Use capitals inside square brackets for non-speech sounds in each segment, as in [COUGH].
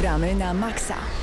Gramy na maksa.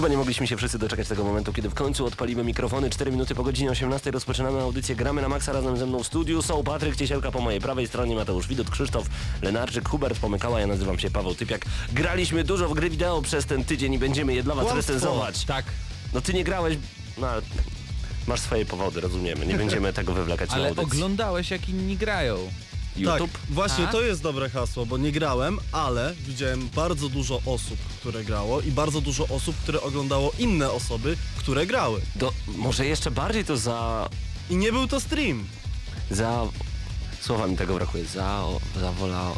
Chyba nie mogliśmy się wszyscy doczekać tego momentu, kiedy w końcu odpalimy mikrofony. 4 minuty po godzinie 18 rozpoczynamy audycję Gramy na Maxa razem ze mną w studiu. Są Patryk Ciesielka po mojej prawej stronie, Mateusz Widut, Krzysztof Lenarczyk, Hubert Pomykała, ja nazywam się Paweł Typiak. Graliśmy dużo w gry wideo przez ten tydzień i będziemy je dla was Kłamstwo. recenzować. Tak, No ty nie grałeś, no ale masz swoje powody, rozumiemy. Nie [LAUGHS] będziemy tego wywlekać na ale audycji. oglądałeś jak inni grają. YouTube? Tak, właśnie A? to jest dobre hasło, bo nie grałem, ale widziałem bardzo dużo osób, które grało i bardzo dużo osób, które oglądało inne osoby, które grały. Do, może jeszcze bardziej to za... I nie był to stream. za... Słowa mi tego brakuje. Za... za wola...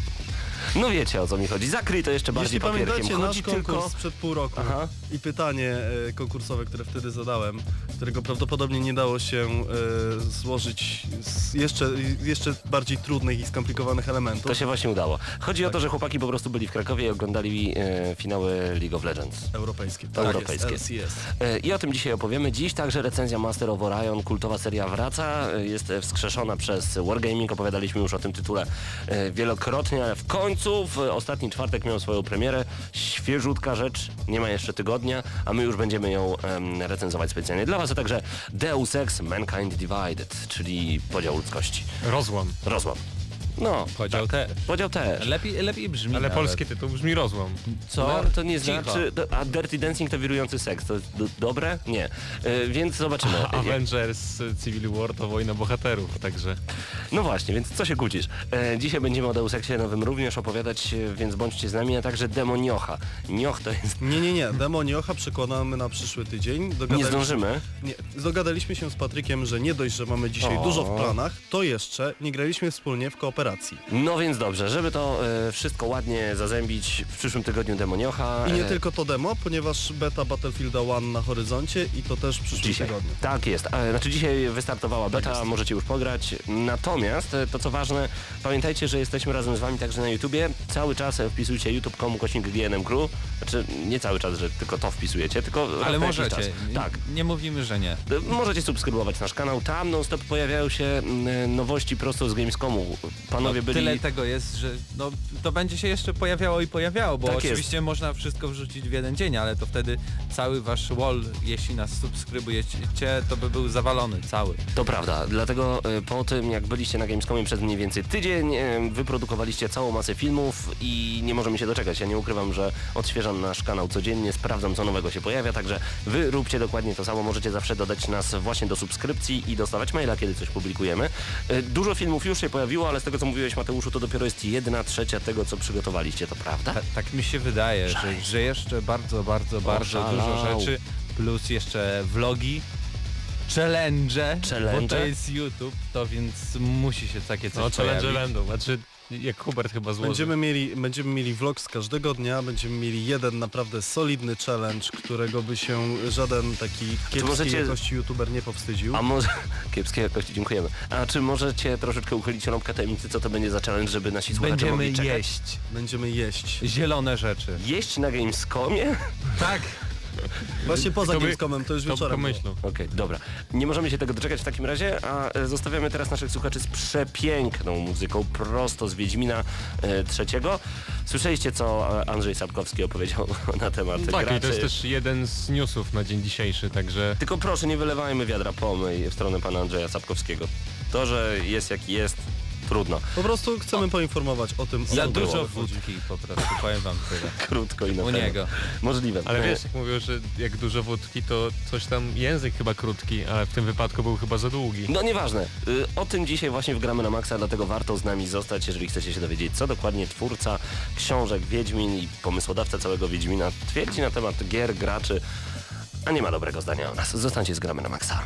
No wiecie o co mi chodzi. Zakryj to jeszcze bardziej Jeśli papierkiem. pamiętacie nasz Chodzi konkurs tylko... sprzed pół roku Aha. i pytanie e, konkursowe, które wtedy zadałem, którego prawdopodobnie nie dało się e, złożyć z jeszcze, jeszcze bardziej trudnych i skomplikowanych elementów. To się właśnie udało. Chodzi o Tak. to, że chłopaki po prostu byli w Krakowie i oglądali e, finały League of Legends. Europejskie. Europejskie. Tak jest, LCS. E, I o tym dzisiaj opowiemy. Dziś także recenzja Master of Orion, kultowa seria wraca. E, Jest e, wskrzeszona przez Wargaming. Opowiadaliśmy już o tym tytule e, wielokrotnie, ale w końcu w ostatni czwartek miał swoją premierę. Świeżutka rzecz, nie ma jeszcze tygodnia, a my już będziemy ją em, recenzować specjalnie dla Was, a także Deus Ex Mankind Divided, czyli podział ludzkości. Rozłam. Rozłam. No, Podział te. podział też. Lepiej, lepiej brzmi Ale nawet. polski tytuł brzmi rozłam. Co? No, to nie Cicho. znaczy, a Dirty Dancing to wirujący seks, to jest do, dobre? Nie. E, więc zobaczymy. Jak- Avengers y, Civil War to wojna bohaterów, także No właśnie, więc co się kłócisz? E, dzisiaj będziemy o Deus Exie nowym również opowiadać, e, więc bądźcie z nami, a także Demoniocha. Nioch to jest... Nie, nie, nie. Demoniocha przekładamy na przyszły tydzień. Nie zdążymy. Nie, dogadaliśmy się z Patrykiem, że nie dość, że mamy dzisiaj O. dużo w planach, to jeszcze nie graliśmy wspólnie w kooperacji. No więc dobrze, żeby to e, wszystko ładnie zazębić w przyszłym tygodniu Demoniocha. I nie e, tylko to demo, ponieważ beta Battlefielda 1 na horyzoncie i to też w przyszłym Dzisiaj. tygodniu. Tak jest. E, Znaczy dzisiaj wystartowała beta, jest. możecie już pograć. Natomiast e, to co ważne, pamiętajcie, że jesteśmy razem z wami także na YouTubie. Cały czas e, wpisujcie youtube.com kośnik GNM Crew. Znaczy nie cały czas, że tylko to wpisujecie, tylko Ale możecie. Czas. Nie- Tak. Nie mówimy, że nie. E, Możecie subskrybować nasz kanał. Tam non stop pojawiają się mm, nowości prosto z Gamescomu. Panowie no, byli... Tyle tego jest, że no, to będzie się jeszcze pojawiało i pojawiało, bo Tak jest. oczywiście można wszystko wrzucić w jeden dzień, ale to wtedy cały wasz wall, jeśli nas subskrybujecie, to by był zawalony cały. To prawda, dlatego e, po tym jak byliście na Gamescomie przez mniej więcej tydzień, e, wyprodukowaliście całą masę filmów i nie możemy się doczekać. Ja nie ukrywam, że odświeżam nasz kanał codziennie, sprawdzam co nowego się pojawia, także wy róbcie dokładnie to samo. Możecie zawsze dodać nas właśnie do subskrypcji i dostawać maila, kiedy coś publikujemy. E, Dużo filmów już się pojawiło, ale z tego co mówiłeś Mateuszu, to dopiero jest jedna trzecia tego, co przygotowaliście, to prawda? Ta, tak mi się wydaje, że, że jeszcze bardzo, bardzo, bardzo dużo rzeczy, plus jeszcze vlogi, challenge, bo Challenge? to jest YouTube, to więc musi się takie coś no challenge pojawić. będą. Znaczy jak Hubert chyba złożył. Będziemy mieli, będziemy mieli vlog z każdego dnia, będziemy mieli jeden naprawdę solidny challenge, którego by się żaden taki kiepskiej możecie- jakości youtuber nie powstydził. A może... [LAUGHS] Kiepskiej jakości, dziękujemy. A czy możecie troszeczkę uchylić rąbkę tajemnicy, co to będzie za challenge, żeby nasi słuchacze Będziemy mogli czekać? jeść Będziemy jeść. zielone rzeczy. Jeść na Gamescomie? Tak. Właśnie poza Gamescomem, to już wieczorem pomyślą. Okej, dobra. Nie możemy się tego doczekać w takim razie, a e, zostawiamy teraz naszych słuchaczy z przepiękną muzyką prosto z Wiedźmina e, trzeciego. Słyszeliście, co e, Andrzej Sapkowski opowiedział [LAUGHS] na temat Tak, i graczy. to jest też jeden z newsów na dzień dzisiejszy, także Tylko proszę, nie wylewajmy wiadra pomyj w stronę pana Andrzeja Sapkowskiego. To, że jest jaki jest, trudno. Po prostu chcemy poinformować o tym, o Za było. dużo wódki po prostu, powiem wam tyle. [LAUGHS] Krótko i na U niego. Możliwe. Ale wiesz, jak mówią, że jak dużo wódki, to coś tam język chyba krótki, ale w tym wypadku był chyba za długi. No nieważne. Y, O tym dzisiaj właśnie wgramy na maksa, dlatego warto z nami zostać, jeżeli chcecie się dowiedzieć, co dokładnie twórca książek Wiedźmin i pomysłodawca całego Wiedźmina twierdzi na temat gier, graczy, a nie ma dobrego zdania o nas. Zostańcie z gramy na maksa.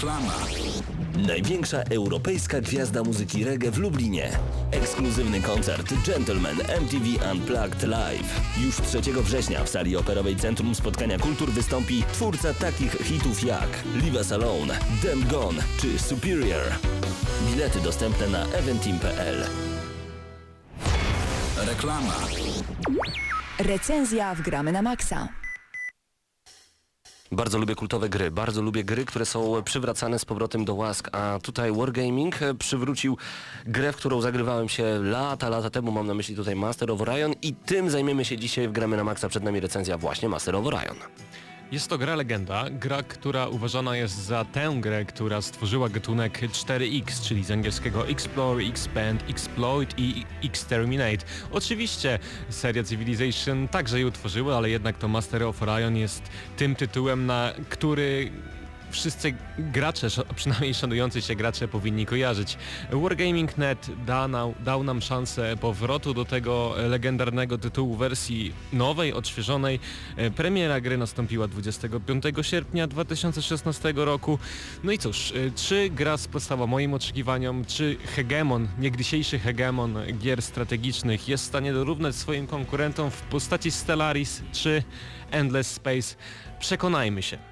Reklama. Największa europejska gwiazda muzyki reggae w Lublinie. Ekskluzywny koncert Gentleman MTV Unplugged Live. Już 3 września w sali operowej Centrum Spotkania Kultur wystąpi twórca takich hitów jak Leave Us Alone, Them Gone czy Superior. Bilety dostępne na eventim.pl. Reklama. Recenzja w Gramy na Maxa. Bardzo lubię kultowe gry, bardzo lubię gry, które są przywracane z powrotem do łask, a tutaj Wargaming e, przywrócił grę, w którą zagrywałem się lata, lata temu, mam na myśli tutaj Master of Orion i tym zajmiemy się dzisiaj w Gramy na Maxa, przed nami recenzja właśnie Master of Orion. Jest to gra legenda, gra, która uważana jest za tę grę, która stworzyła gatunek 4X, czyli z angielskiego Explore, Expand, Exploit i Exterminate. Oczywiście seria Civilization także ją utworzyła, ale jednak to Master of Orion jest tym tytułem, na który wszyscy gracze, przynajmniej szanujący się gracze powinni kojarzyć. Wargaming.net da nam, dał nam szansę powrotu do tego legendarnego tytułu wersji nowej, odświeżonej. E, Premiera gry nastąpiła 25 sierpnia 2016 roku. No i cóż, e, czy gra sprostała moim oczekiwaniom, czy hegemon, niegdysiejszy hegemon gier strategicznych jest w stanie dorównać swoim konkurentom w postaci Stellaris czy Endless Space? Przekonajmy się.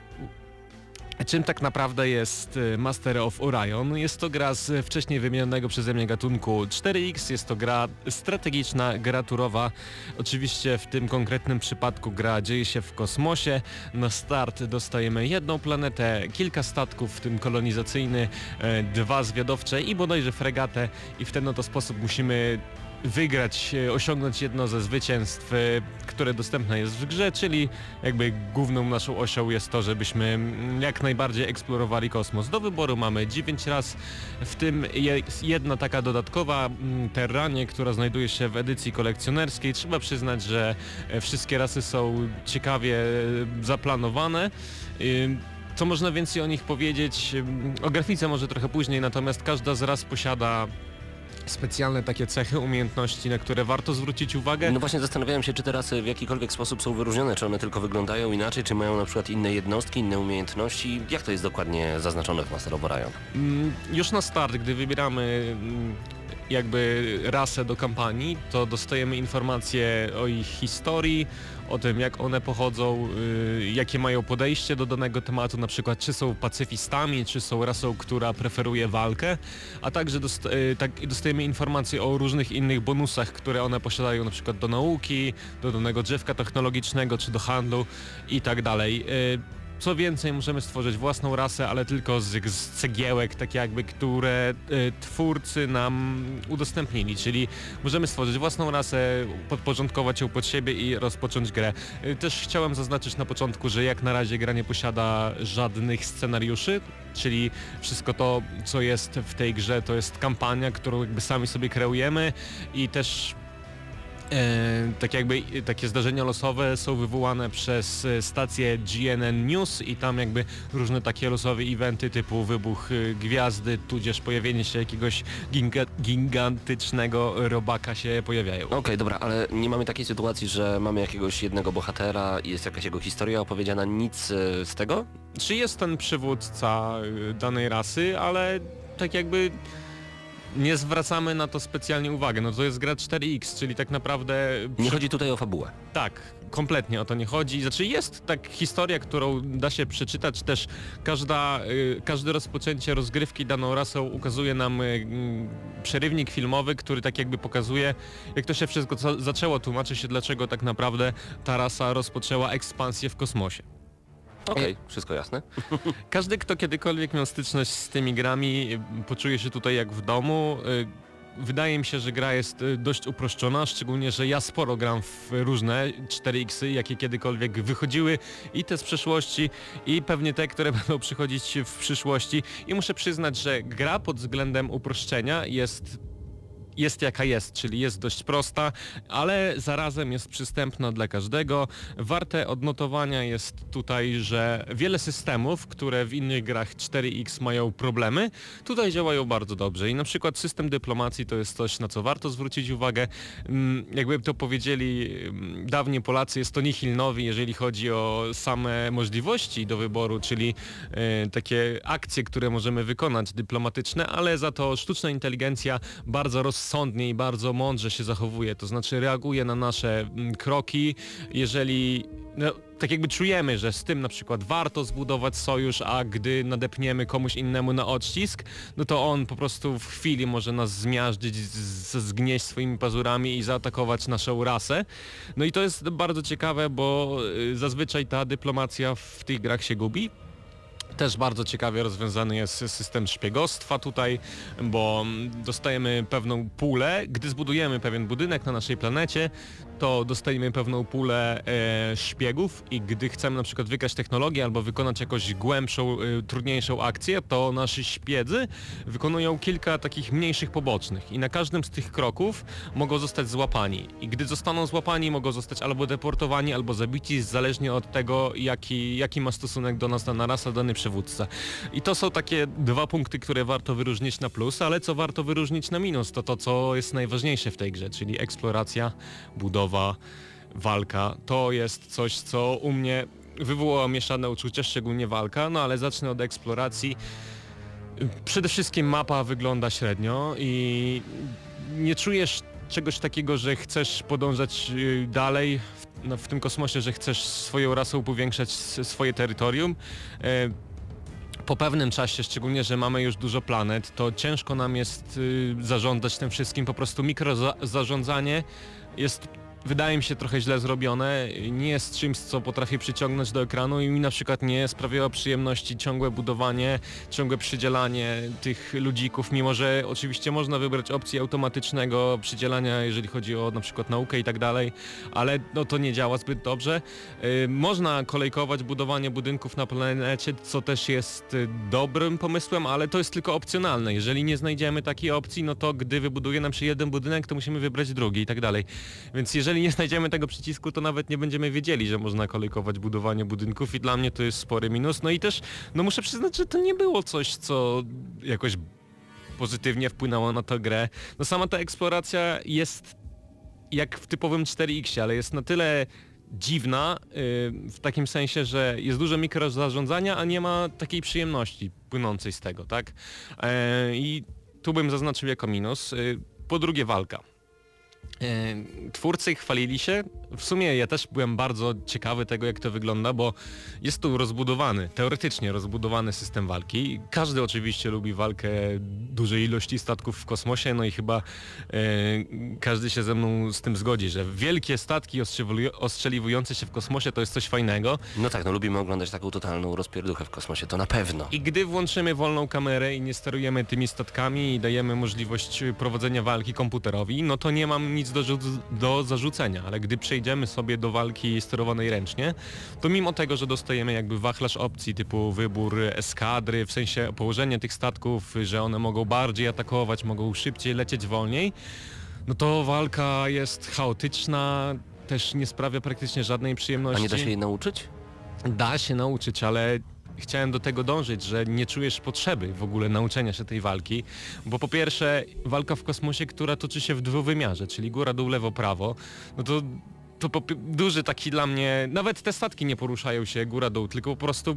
Czym tak naprawdę jest y, Master of Orion? Jest to gra z wcześniej wymienionego przeze mnie gatunku 4X, jest to gra strategiczna, gra turowa. Oczywiście w tym konkretnym przypadku gra dzieje się w kosmosie. Na start dostajemy jedną planetę, kilka statków, w tym kolonizacyjny, e, dwa zwiadowcze i bodajże fregatę i w ten oto sposób musimy wygrać, e, osiągnąć jedno ze zwycięstw, e, które dostępne jest w grze, czyli jakby główną naszą osią jest to, żebyśmy mm, jak najbardziej eksplorowali kosmos. Do wyboru mamy 9 raz, w tym jedna taka dodatkowa mm, Terranie, która znajduje się w edycji kolekcjonerskiej. Trzeba przyznać, że e, wszystkie rasy są ciekawie zaplanowane. Co można więcej o nich powiedzieć? O grafice może trochę później, natomiast każda z ras posiada specjalne takie cechy, umiejętności, na które warto zwrócić uwagę. No właśnie zastanawiałem się, czy te rasy w jakikolwiek sposób są wyróżnione, czy one tylko wyglądają inaczej, czy mają na przykład inne jednostki, inne umiejętności. Jak to jest dokładnie zaznaczone w Master of Orion? Mm, Już na start, gdy wybieramy mm, jakby rasę do kampanii, to dostajemy informacje o ich historii, o tym jak one pochodzą, y, jakie mają podejście do danego tematu, na przykład czy są pacyfistami, czy są rasą, która preferuje walkę, a także dost, y, tak, dostajemy informacje o różnych innych bonusach, które one posiadają na przykład do nauki, do danego drzewka technologicznego, czy do handlu i tak dalej. Y, co więcej, możemy stworzyć własną rasę, ale tylko z, z cegiełek, tak jakby, które y, twórcy nam udostępnili, czyli możemy stworzyć własną rasę, podporządkować ją pod siebie i rozpocząć grę. Y, też chciałem zaznaczyć na początku, że jak na razie gra nie posiada żadnych scenariuszy, czyli wszystko to, co jest w tej grze, to jest kampania, którą jakby sami sobie kreujemy i też tak jakby e, takie zdarzenia losowe są wywołane przez e, stację GNN News i tam jakby różne takie losowe eventy typu wybuch e, gwiazdy, tudzież pojawienie się jakiegoś ginga, gigantycznego robaka się pojawiają. Okej, dobra, ale nie mamy takiej sytuacji, że mamy jakiegoś jednego bohatera i jest jakaś jego historia opowiedziana, nic e, z tego? Czy jest ten przywódca e, danej rasy, ale tak jakby nie zwracamy na to specjalnie uwagę. No to jest gra 4X, czyli tak naprawdę Nie chodzi tutaj o fabułę. Tak, kompletnie o to nie chodzi. Znaczy jest tak historia, którą da się przeczytać też każda, y, każde rozpoczęcie rozgrywki daną rasą ukazuje nam y, mm, przerywnik filmowy, który tak jakby pokazuje jak to się wszystko za- zaczęło, tłumaczy się dlaczego tak naprawdę ta rasa rozpoczęła ekspansję w kosmosie. Okej, wszystko jasne. [LAUGHS] Każdy, kto kiedykolwiek miał styczność z tymi grami, y, poczuje się tutaj jak w domu. Y, Wydaje mi się, że gra jest y, dość uproszczona, szczególnie, że ja sporo gram w różne 4X, jakie kiedykolwiek wychodziły i te z przeszłości i pewnie te, które [LAUGHS] będą przychodzić w przyszłości i muszę przyznać, że gra pod względem uproszczenia jest jest jaka jest, czyli jest dość prosta, ale zarazem jest przystępna dla każdego. Warte odnotowania jest tutaj, że wiele systemów, które w innych grach 4X mają problemy, tutaj działają bardzo dobrze i na przykład system dyplomacji to jest coś, na co warto zwrócić uwagę. Mm, Jakby to powiedzieli mm, dawniej Polacy, jest to nihil jeżeli chodzi o same możliwości do wyboru, czyli e, takie akcje, które możemy wykonać dyplomatyczne, ale za to sztuczna inteligencja bardzo rozsądnie i bardzo mądrze się zachowuje, to znaczy reaguje na nasze mm, kroki, jeżeli no, tak jakby czujemy, że z tym na przykład warto zbudować sojusz, a gdy nadepniemy komuś innemu na odcisk, no to on po prostu w chwili może nas zmiażdżyć, zgnieść swoimi pazurami i zaatakować naszą rasę. No i to jest bardzo ciekawe, bo y, zazwyczaj ta dyplomacja w tych grach się gubi. Też bardzo ciekawie rozwiązany jest system szpiegostwa tutaj, bo dostajemy pewną pulę. Gdy zbudujemy pewien budynek na naszej planecie, to dostajemy pewną pulę e, szpiegów i gdy chcemy na przykład wykraść technologię albo wykonać jakąś głębszą, e, trudniejszą akcję, to nasi szpiedzy wykonują kilka takich mniejszych pobocznych i na każdym z tych kroków mogą zostać złapani. I gdy zostaną złapani, mogą zostać albo deportowani, albo zabici, zależnie od tego, jaki, jaki ma stosunek do nas dana rasa, dany przywódca. I to są takie dwa punkty, które warto wyróżnić na plus, ale co warto wyróżnić na minus, to to, co jest najważniejsze w tej grze, czyli eksploracja, budowa, walka. To jest coś, co u mnie wywołało mieszane uczucia, szczególnie walka, no ale zacznę od eksploracji. Przede wszystkim mapa wygląda średnio i nie czujesz czegoś takiego, że chcesz podążać y, dalej w, no, w tym kosmosie, że chcesz swoją rasą powiększać swoje terytorium. E, po pewnym czasie, szczególnie, że mamy już dużo planet, to ciężko nam jest y, zarządzać tym wszystkim. Po prostu mikrozarządzanie jest wydaje mi się trochę źle zrobione, nie jest czymś, co potrafię przyciągnąć do ekranu i mi na przykład nie sprawiało przyjemności ciągłe budowanie, ciągłe przydzielanie tych ludzików, mimo że oczywiście można wybrać opcję automatycznego przydzielania, jeżeli chodzi o na przykład naukę i tak dalej, ale no to nie działa zbyt dobrze. Y, Można kolejkować budowanie budynków na planecie, co też jest y, dobrym pomysłem, ale to jest tylko opcjonalne. Jeżeli nie znajdziemy takiej opcji, no to gdy wybuduje nam się jeden budynek, to musimy wybrać drugi i tak dalej. Więc jeżeli nie znajdziemy tego przycisku, to nawet nie będziemy wiedzieli, że można kolejkować budowanie budynków i dla mnie to jest spory minus. No i też, no muszę przyznać, że to nie było coś, co jakoś pozytywnie wpłynęło na tę grę. No sama ta eksploracja jest jak w typowym 4X, ale jest na tyle dziwna yy, w takim sensie, że jest dużo mikrozarządzania, a nie ma takiej przyjemności płynącej z tego, tak? E, I tu bym zaznaczył jako minus. Yy, po drugie walka. E, Twórcy chwalili się, w sumie ja też byłem bardzo ciekawy tego jak to wygląda, bo jest tu rozbudowany, teoretycznie rozbudowany system walki. Każdy oczywiście lubi walkę dużej ilości statków w kosmosie, no i chyba e, każdy się ze mną z tym zgodzi, że wielkie statki ostrzeliwuj- ostrzeliwujące się w kosmosie to jest coś fajnego. No tak, no lubimy oglądać taką totalną rozpierduchę w kosmosie, to na pewno. I gdy włączymy wolną kamerę i nie sterujemy tymi statkami i dajemy możliwość prowadzenia walki komputerowi, no to nie mam nic do, rzu- do zarzucenia, ale gdy przejdziemy sobie do walki sterowanej ręcznie, to mimo tego, że dostajemy jakby wachlarz opcji typu wybór eskadry, w sensie położenie tych statków, że one mogą bardziej atakować, mogą szybciej lecieć wolniej, no to walka jest chaotyczna, też nie sprawia praktycznie żadnej A przyjemności. nie da się jej nauczyć? Da się nauczyć, ale chciałem do tego dążyć, że nie czujesz potrzeby w ogóle nauczenia się tej walki, bo po pierwsze walka w kosmosie, która toczy się w dwuwymiarze, czyli góra, dół, lewo, prawo, no to to duży taki dla mnie, nawet te statki nie poruszają się góra, dół, tylko po prostu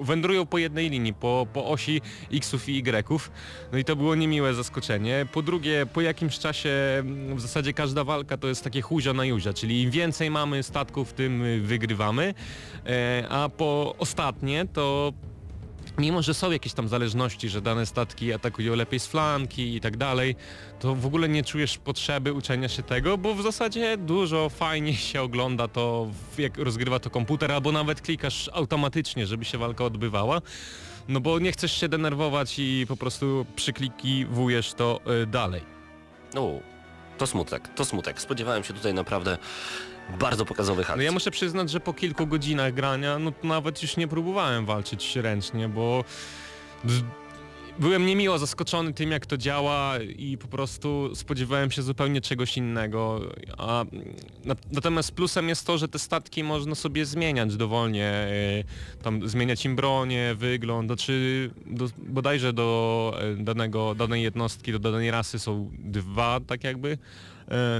wędrują po jednej linii, po, po osi Xów i Y. No i to było niemiłe zaskoczenie. Po drugie, po jakimś czasie mm, w zasadzie każda walka to jest takie huzia na juzia, czyli im więcej mamy statków, tym y, wygrywamy. E, a po ostatnie to mimo, że są jakieś tam zależności, że dane statki atakują lepiej z flanki i tak dalej, to w ogóle nie czujesz potrzeby uczenia się tego, bo w zasadzie dużo fajniej się ogląda to, jak rozgrywa to komputer, albo nawet klikasz automatycznie, żeby się walka odbywała. No bo nie chcesz się denerwować i po prostu przyklikiwujesz to y, dalej. No, to smutek, to smutek. Spodziewałem się tutaj naprawdę bardzo pokazowych No akcji. ja muszę przyznać, że po kilku godzinach grania, no nawet już nie próbowałem walczyć ręcznie, bo byłem niemiło zaskoczony tym, jak to działa i po prostu spodziewałem się zupełnie czegoś innego. A, na, natomiast plusem jest to, że te statki można sobie zmieniać dowolnie, e, tam zmieniać im bronię, wygląd, czy do, bodajże do e, danego, danej jednostki, do danej rasy są dwa, tak jakby,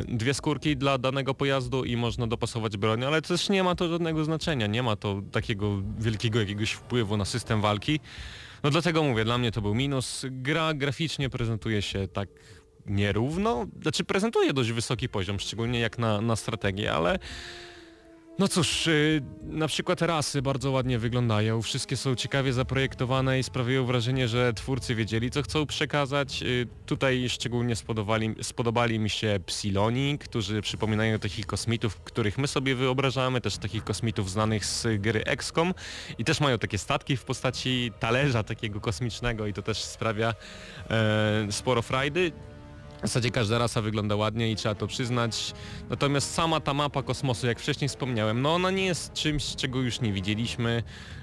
dwie skórki dla danego pojazdu i można dopasować broń, ale też nie ma to żadnego znaczenia, nie ma to takiego wielkiego jakiegoś wpływu na system walki. No dlatego mówię, dla mnie to był minus. Gra graficznie prezentuje się tak nierówno, znaczy prezentuje dość wysoki poziom, szczególnie jak na, na strategię, ale no cóż, yy, na przykład rasy bardzo ładnie wyglądają, wszystkie są ciekawie zaprojektowane i sprawiają wrażenie, że twórcy wiedzieli co chcą przekazać. Yy, tutaj szczególnie spodobali, spodobali mi się Psiloni, którzy przypominają takich kosmitów, których my sobie wyobrażamy, też takich kosmitów znanych z gry XCOM i też mają takie statki w postaci talerza takiego kosmicznego i to też sprawia yy, sporo frajdy. W zasadzie każda rasa wygląda ładnie i trzeba to przyznać. Natomiast sama ta mapa kosmosu, jak wcześniej wspomniałem, no ona nie jest czymś, czego już nie widzieliśmy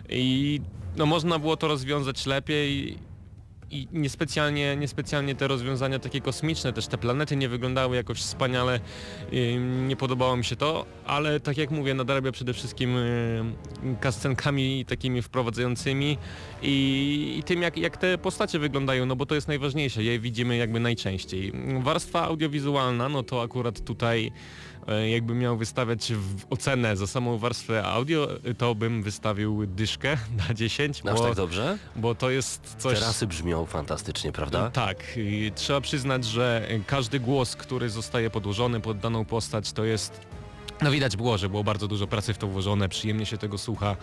i no można było to rozwiązać lepiej i niespecjalnie, niespecjalnie te rozwiązania takie kosmiczne, też te planety nie wyglądały jakoś wspaniale, nie podobało mi się to, ale tak jak mówię, nadarabia przede wszystkim kascenkami takimi wprowadzającymi i, i tym jak, jak te postacie wyglądają, no bo to jest najważniejsze, je widzimy jakby najczęściej. Warstwa audiowizualna, no to akurat tutaj jakby miał wystawiać ocenę za samą warstwę audio, to bym wystawił dyszkę na 10. Aż bo, tak dobrze? Bo to jest coś... Terasy brzmią fantastycznie, prawda? Tak. I trzeba przyznać, że każdy głos, który zostaje podłożony pod daną postać, to jest no widać było, że było bardzo dużo pracy w to włożone, przyjemnie się tego słucha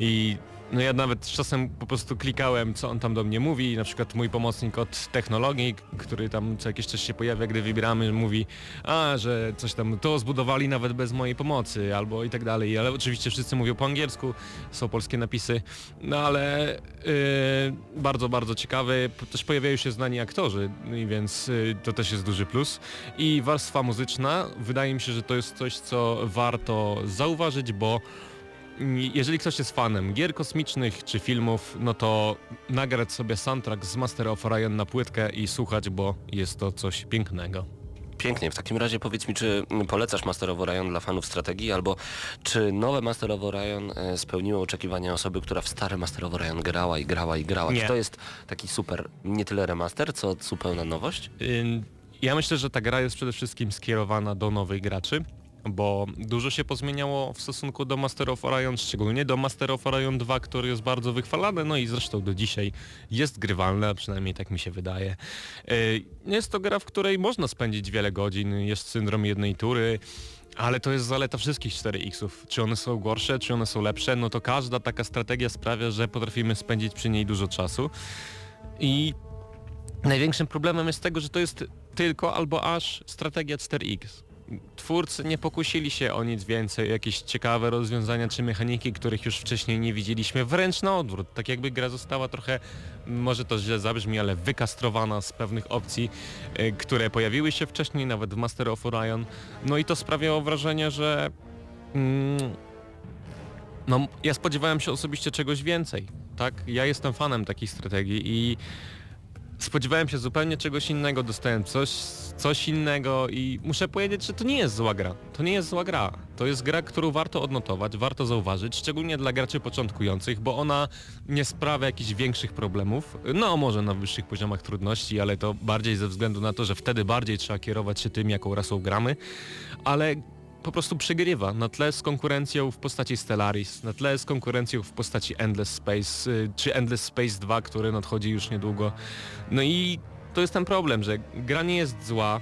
i no ja nawet czasem po prostu klikałem, co on tam do mnie mówi, na przykład mój pomocnik od technologii, który tam co jakiś czas się pojawia, gdy wybieramy, mówi, a, że coś tam to zbudowali nawet bez mojej pomocy, albo i tak dalej, ale oczywiście wszyscy mówią po angielsku, są polskie napisy, no ale yy, bardzo, bardzo ciekawy, też pojawiają się znani aktorzy, więc yy, to też jest duży plus. I warstwa muzyczna, wydaje mi się, że to jest coś, co warto zauważyć, bo jeżeli ktoś jest fanem gier kosmicznych czy filmów, no to nagrać sobie soundtrack z Master of Orion na płytkę i słuchać, bo jest to coś pięknego. Pięknie. W takim razie powiedz mi, czy polecasz Master of Orion dla fanów strategii, albo czy nowe Master of Orion e, spełniło oczekiwania osoby, która w stare Master of Orion grała i grała i grała? Nie. Czy to jest taki super, nie tyle remaster, co zupełna nowość? Ja myślę, że ta gra jest przede wszystkim skierowana do nowych graczy bo dużo się pozmieniało w stosunku do Master of Orion, szczególnie do Master of Orion 2, który jest bardzo wychwalany, no i zresztą do dzisiaj jest grywalne, przynajmniej tak mi się wydaje. E, jest to gra, w której można spędzić wiele godzin, jest syndrom jednej tury, ale to jest zaleta wszystkich 4X-ów. Czy one są gorsze, czy one są lepsze, no to każda taka strategia sprawia, że potrafimy spędzić przy niej dużo czasu. I największym problemem jest tego, że to jest tylko albo aż strategia 4X twórcy nie pokusili się o nic więcej, jakieś ciekawe rozwiązania czy mechaniki, których już wcześniej nie widzieliśmy, wręcz na odwrót. Tak jakby gra została trochę, może to źle zabrzmi, ale wykastrowana z pewnych opcji, y, które pojawiły się wcześniej, nawet w Master of Orion. No i to sprawiało wrażenie, że... Mm, no, ja spodziewałem się osobiście czegoś więcej, tak? Ja jestem fanem takich strategii i spodziewałem się zupełnie czegoś innego, dostałem coś, coś innego i muszę powiedzieć, że to nie jest zła gra. To nie jest zła gra. To jest gra, którą warto odnotować, warto zauważyć, szczególnie dla graczy początkujących, bo ona nie sprawia jakichś większych problemów. No może na wyższych poziomach trudności, ale to bardziej ze względu na to, że wtedy bardziej trzeba kierować się tym, jaką rasą gramy, ale po prostu przegrywa na tle z konkurencją w postaci Stellaris, na tle z konkurencją w postaci Endless Space, y, czy Endless Space 2, który nadchodzi już niedługo. No i to jest ten problem, że gra nie jest zła,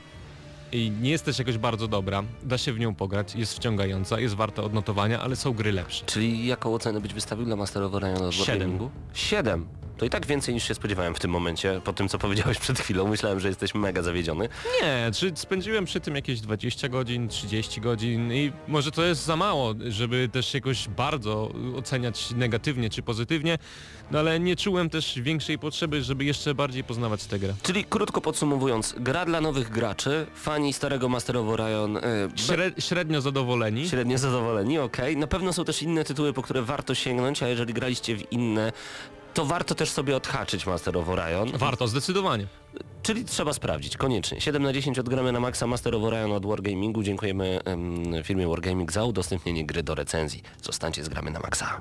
i nie jest też jakoś bardzo dobra. Da się w nią pograć, jest wciągająca, jest warta odnotowania, ale są gry lepsze. Czyli jaką ocenę byś wystawił dla Master of Orion 7. 7. To i tak więcej niż się spodziewałem w tym momencie, po tym co powiedziałeś przed chwilą. Myślałem, że jesteś mega zawiedziony. Nie, czy spędziłem przy tym jakieś 20 godzin, 30 godzin i może to jest za mało, żeby też jakoś bardzo oceniać negatywnie czy pozytywnie, no ale nie czułem też większej potrzeby, żeby jeszcze bardziej poznawać tę grę. Czyli krótko podsumowując, gra dla nowych graczy, fani starego Master of Orion yy, Śre średnio zadowoleni. średnio zadowoleni, okej. Na pewno są też inne tytuły, po które warto sięgnąć, a jeżeli graliście w inne, to warto też sobie odhaczyć Master of Orion. Warto, zdecydowanie. Czyli trzeba sprawdzić, koniecznie. 7 na 10 odgramy na maksa Master of Orion od Wargamingu. Dziękujemy em, firmie Wargaming za udostępnienie gry do recenzji. Zostańcie z gramy na maksa.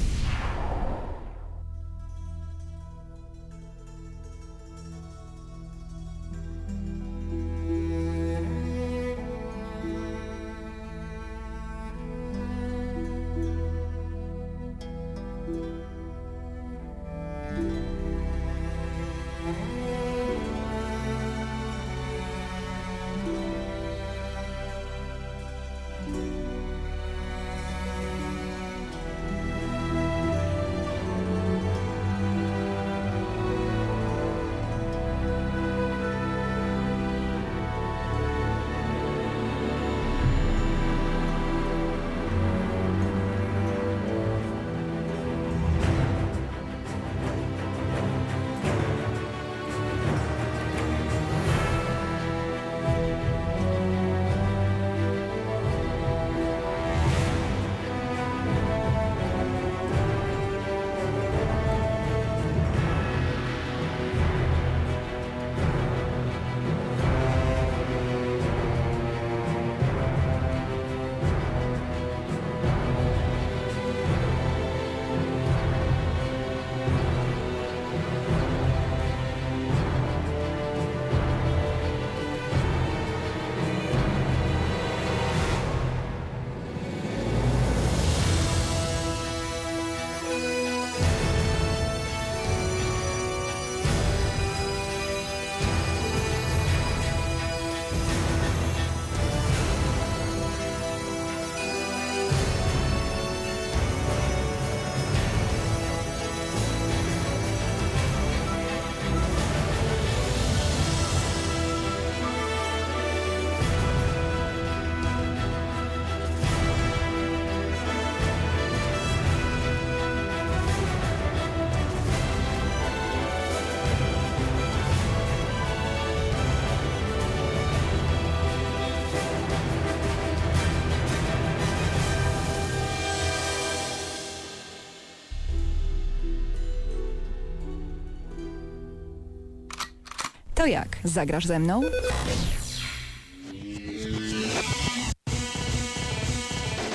To jak? Zagrasz ze mną?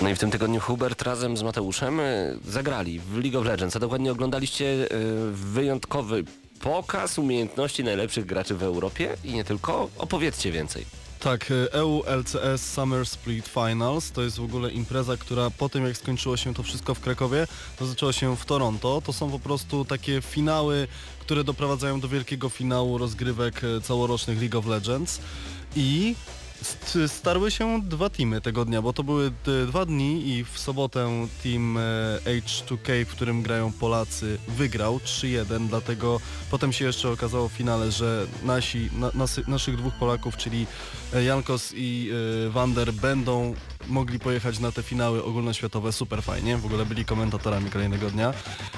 No i w tym tygodniu Hubert razem z Mateuszem y, zagrali w League of Legends, a dokładnie oglądaliście y, wyjątkowy pokaz umiejętności najlepszych graczy w Europie i nie tylko. Opowiedzcie więcej. Tak, y, EU LCS Summer Split Finals to jest w ogóle impreza, która po tym jak skończyło się to wszystko w Krakowie, to zaczęło się w Toronto. To są po prostu takie finały, które doprowadzają do wielkiego finału rozgrywek y, całorocznych League of Legends. I st- starły się dwa teamy tego dnia, bo to były d- dwa dni i w sobotę team e, H2K, w którym grają Polacy, wygrał 3-1, dlatego potem się jeszcze okazało w finale, że nasi, na, nasy, naszych dwóch Polaków, czyli e, Jankos i e, Wander będą mogli pojechać na te finały ogólnoświatowe. Super fajnie, w ogóle byli komentatorami kolejnego dnia,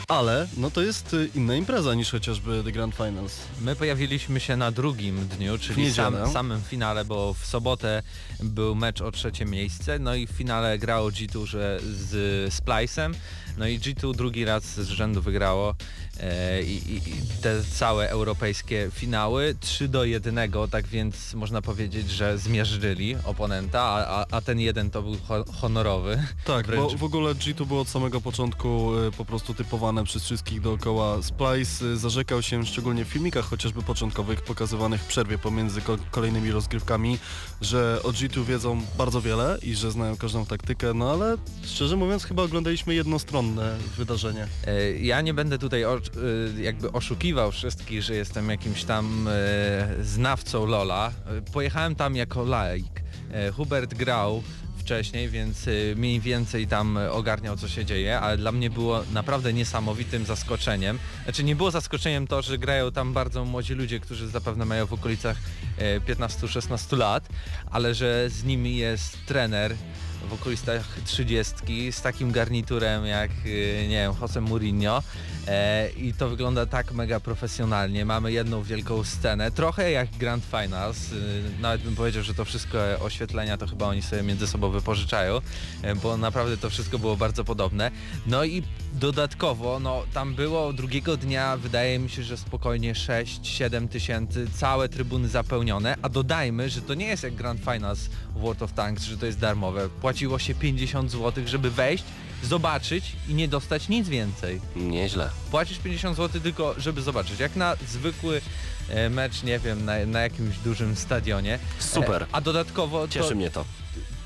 ale no to jest e, inna impreza niż chociażby The Grand Finals. My pojawiliśmy się na drugim dniu, czyli sam, samym finale, bo w sobotę był mecz o trzecie miejsce, no i w finale grało G2 że z Splice'em, no i G2 drugi raz z rzędu wygrało e, i, i, te całe europejskie finały 3 do 1, tak więc można powiedzieć, że zmierzyli oponenta, a, a, ten jeden to był ho honorowy. Tak, Wręcz- bo w ogóle G2 było od samego początku y, po prostu typowane przez wszystkich dookoła. Splice y, zarzekał się szczególnie w filmikach chociażby początkowych pokazywanych w przerwie pomiędzy ko kolejnymi rozgrywkami, że o G2 wiedzą bardzo wiele i że znają każdą taktykę, no ale szczerze mówiąc chyba oglądaliśmy wydarzenie. E, Ja nie będę tutaj e, jakby oszukiwał wszystkich, że jestem jakimś tam e, znawcą Lola. Pojechałem tam jako laik. Hubert grał wcześniej, więc mniej więcej tam ogarniał co się dzieje, ale dla mnie było naprawdę niesamowitym zaskoczeniem. Znaczy nie było zaskoczeniem to, że grają tam bardzo młodzi ludzie, którzy zapewne mają w okolicach e, 15-16 lat, ale że z nimi jest trener w okolicach 30 z takim garniturem jak, y, nie wiem, Jose Mourinho e, i to wygląda tak mega profesjonalnie. Mamy jedną wielką scenę, trochę jak Grand Finals, y, nawet bym powiedział, że to wszystko oświetlenia to chyba oni sobie między sobą wypożyczają, e, bo naprawdę to wszystko było bardzo podobne. No i dodatkowo, no tam było drugiego dnia, wydaje mi się, że spokojnie 6-7 tysięcy, całe trybuny zapełnione, a dodajmy, że to nie jest jak Grand Finals World of Tanks, że to jest darmowe. Płaciło się 50 zł, żeby wejść, zobaczyć i nie dostać nic więcej. Nieźle. Płacisz 50 zł tylko, żeby zobaczyć. Jak na zwykły e, mecz, nie wiem, na, na jakimś dużym stadionie. Super. E, a dodatkowo to Cieszy mnie to.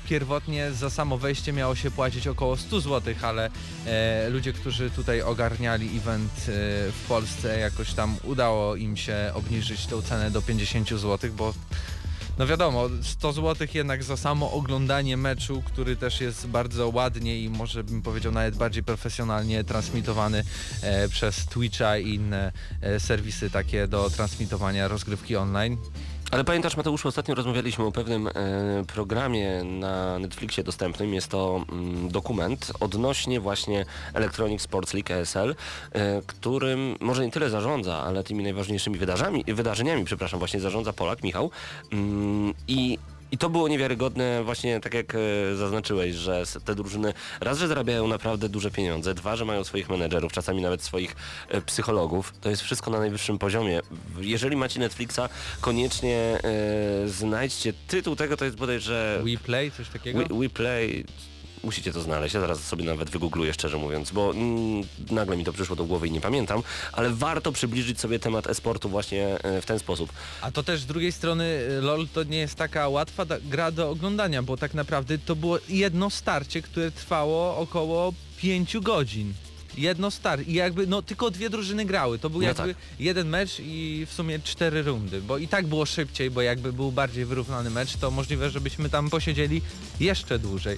pierwotnie za samo wejście miało się płacić około 100 zł, ale e, ludzie, którzy tutaj ogarniali event e, w Polsce, jakoś tam udało im się obniżyć tą cenę do 50 zł, bo no wiadomo, 100 zł jednak za samo oglądanie meczu, który też jest bardzo ładnie i może bym powiedział nawet bardziej profesjonalnie transmitowany e, przez Twitcha i inne e, serwisy takie do transmitowania rozgrywki online. Ale pamiętasz Mateuszu, ostatnio rozmawialiśmy o pewnym e, programie na Netflixie dostępnym. Jest to mm, dokument odnośnie właśnie Electronic Sports League ESL, e, którym może nie tyle zarządza, ale tymi najważniejszymi wydarzeniami, wydarzeniami, przepraszam, właśnie zarządza Polak, Michał. Mm, I i to było niewiarygodne właśnie tak jak e, zaznaczyłeś, że te drużyny raz, że zarabiają naprawdę duże pieniądze, dwa, że mają swoich menedżerów, czasami nawet swoich e, psychologów. To jest wszystko na najwyższym poziomie. Jeżeli macie Netflixa, koniecznie e, znajdźcie tytuł tego, to jest bodajże We Play, coś takiego? We, We Play. Musicie to znaleźć, ja zaraz sobie nawet wygoogluję szczerze mówiąc, bo mm, nagle mi to przyszło do głowy i nie pamiętam, ale warto przybliżyć sobie temat e-sportu właśnie e, w ten sposób. A to też z drugiej strony y, LOL to nie jest taka łatwa gra do oglądania, bo tak naprawdę to było jedno starcie, które trwało około 5 godzin. Jedno starcie i jakby no tylko dwie drużyny grały. To był No jakby tak. jeden mecz i w sumie cztery rundy, bo i tak było szybciej, bo jakby był bardziej wyrównany mecz, to możliwe, żebyśmy tam posiedzieli jeszcze dłużej.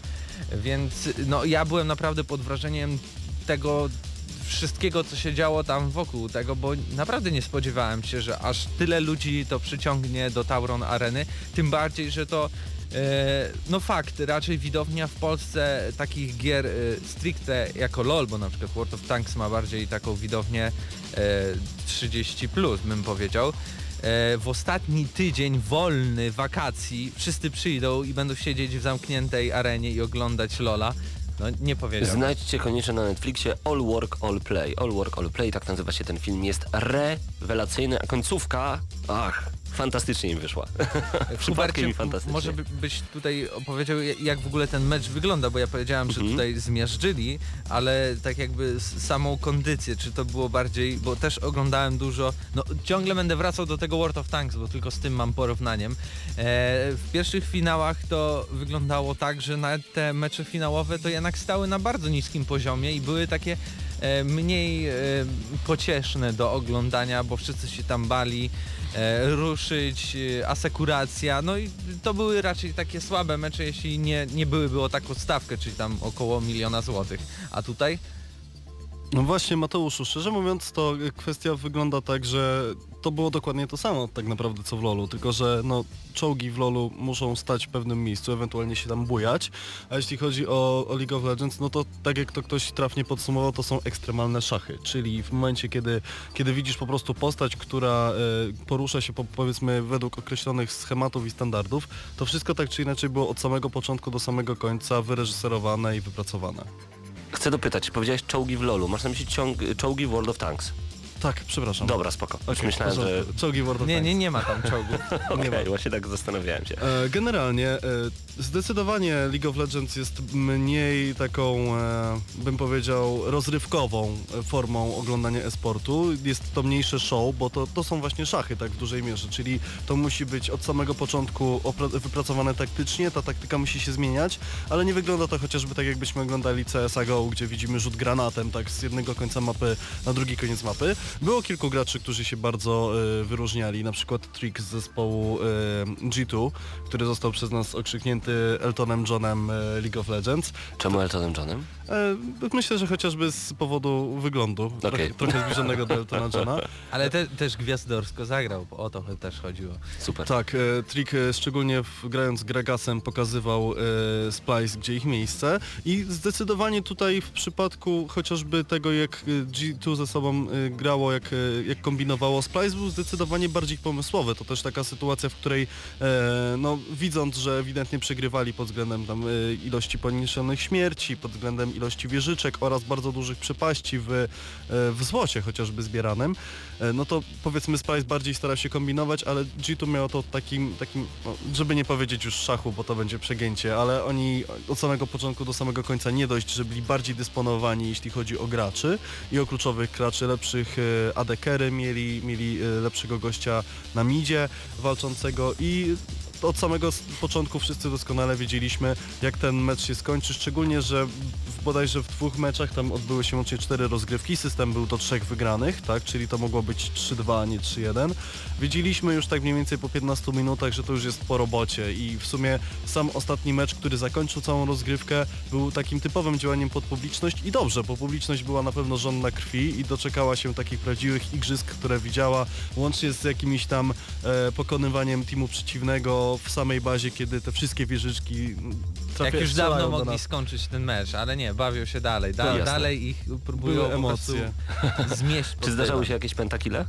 Więc no ja byłem naprawdę pod wrażeniem tego wszystkiego, co się działo tam wokół tego, bo naprawdę nie spodziewałem się, że aż tyle ludzi to przyciągnie do Tauron Areny, tym bardziej, że to e, no fakt, raczej widownia w Polsce takich gier e, stricte jako LOL, bo na przykład World of Tanks ma bardziej taką widownię e, 30 plus bym powiedział. E, w ostatni tydzień wolny, wakacji, wszyscy przyjdą i będą siedzieć w zamkniętej arenie i oglądać LOLa. No nie powiedział. Znajdźcie koniecznie na Netflixie All Work, All Play. All Work, All Play, tak nazywa się ten film. Jest rewelacyjny, a końcówka, ach, fantastycznie im wyszła. [LAUGHS] Przypadkiem i fantastycznie. może by, byś tutaj opowiedział jak- w ogóle ten mecz wygląda, bo ja powiedziałem, że Mhm. tutaj zmiażdżyli, ale tak jakby samą kondycję, czy to było bardziej, bo też oglądałem dużo, no ciągle będę wracał do tego World of Tanks, bo tylko z tym mam porównaniem. E, w pierwszych finałach to wyglądało tak, że nawet te mecze finałowe to jednak stały na bardzo niskim poziomie i były takie mniej e, pocieszne do oglądania, bo wszyscy się tam bali e, ruszyć, e, asekuracja, no i to były raczej takie słabe mecze, jeśli nie, nie byłyby o taką stawkę, czyli tam około miliona złotych. A tutaj No właśnie Mateuszu, szczerze mówiąc to kwestia wygląda tak, że to było dokładnie to samo tak naprawdę co w LoLu, tylko że no czołgi w LoLu muszą stać w pewnym miejscu, ewentualnie się tam bujać, a jeśli chodzi o, o League of Legends, no to tak jak to ktoś trafnie podsumował, to są ekstremalne szachy, czyli w momencie kiedy, kiedy widzisz po prostu postać, która e, porusza się po, powiedzmy według określonych schematów i standardów, to wszystko tak czy inaczej było od samego początku do samego końca wyreżyserowane i wypracowane. Chcę dopytać, powiedziałeś czołgi w LoLu, masz na myśli czołgi w World of Tanks? Tak, przepraszam. Dobra, spoko. Okej, myślałem, że... Czołgi World of nie, nie, nie ma tam [LAUGHS] czołgów. Okej, właśnie tak zastanawiałem się. E, Generalnie e, zdecydowanie League of Legends jest mniej taką, e, bym powiedział, rozrywkową formą oglądania e-sportu. Jest to mniejsze show, bo to, to są właśnie szachy tak w dużej mierze, czyli to musi być od samego początku wypracowane taktycznie, ta taktyka musi się zmieniać, ale nie wygląda to chociażby tak jakbyśmy oglądali CSA GO, gdzie widzimy rzut granatem tak z jednego końca mapy na drugi koniec mapy. Było kilku graczy, którzy się bardzo e, wyróżniali, na przykład Trick z zespołu e, G2, który został przez nas okrzyknięty Eltonem Johnem e, League of Legends. Czemu Eltonem Johnem? E, myślę, że chociażby z powodu wyglądu, trochę, trochę zbliżonego do Eltona Johna. [LAUGHS] Ale te, też gwiazdorsko zagrał, bo o to też chodziło. Super. Tak, e, Trick e, szczególnie w, grając Gregasem pokazywał e, Splice, gdzie ich miejsce i zdecydowanie tutaj w przypadku chociażby tego jak e, G2 ze sobą grało, jak, jak kombinowało, Splice był zdecydowanie bardziej pomysłowy. To też taka sytuacja, w której e, no, widząc, że ewidentnie przegrywali pod względem tam, e, ilości poniesionych śmierci, pod względem ilości wieżyczek oraz bardzo dużych przepaści w, e, w złocie chociażby zbieranym, e, no to powiedzmy Splice bardziej starał się kombinować, ale G2 miało to takim, takim no, żeby nie powiedzieć już szachu, bo to będzie przegięcie, ale oni od samego początku do samego końca nie dość, że byli bardziej dysponowani, jeśli chodzi o graczy i o kluczowych graczy, lepszych e, adekery mieli, mieli lepszego gościa na midzie walczącego i od samego początku wszyscy doskonale wiedzieliśmy, jak ten mecz się skończy, szczególnie, że w, bodajże w dwóch meczach tam odbyły się łącznie cztery rozgrywki, system był do trzech wygranych, tak, czyli to mogło być 3-2, a nie 3-1. Wiedzieliśmy już tak mniej więcej po 15 minutach, że to już jest po robocie i w sumie sam ostatni mecz, który zakończył całą rozgrywkę, był takim typowym działaniem pod publiczność i dobrze, bo publiczność była na pewno żonna krwi i doczekała się takich prawdziwych igrzysk, które widziała, łącznie z jakimiś tam e, pokonywaniem teamu przeciwnego w samej bazie, kiedy te wszystkie wieżyczki mm, trafia, Jak już dawno mogli nas. skończyć ten mecz, ale nie, bawią się dalej. Da, dalej ich próbują Były emocje. zmieść Czy zdarzały się jakieś pentakile?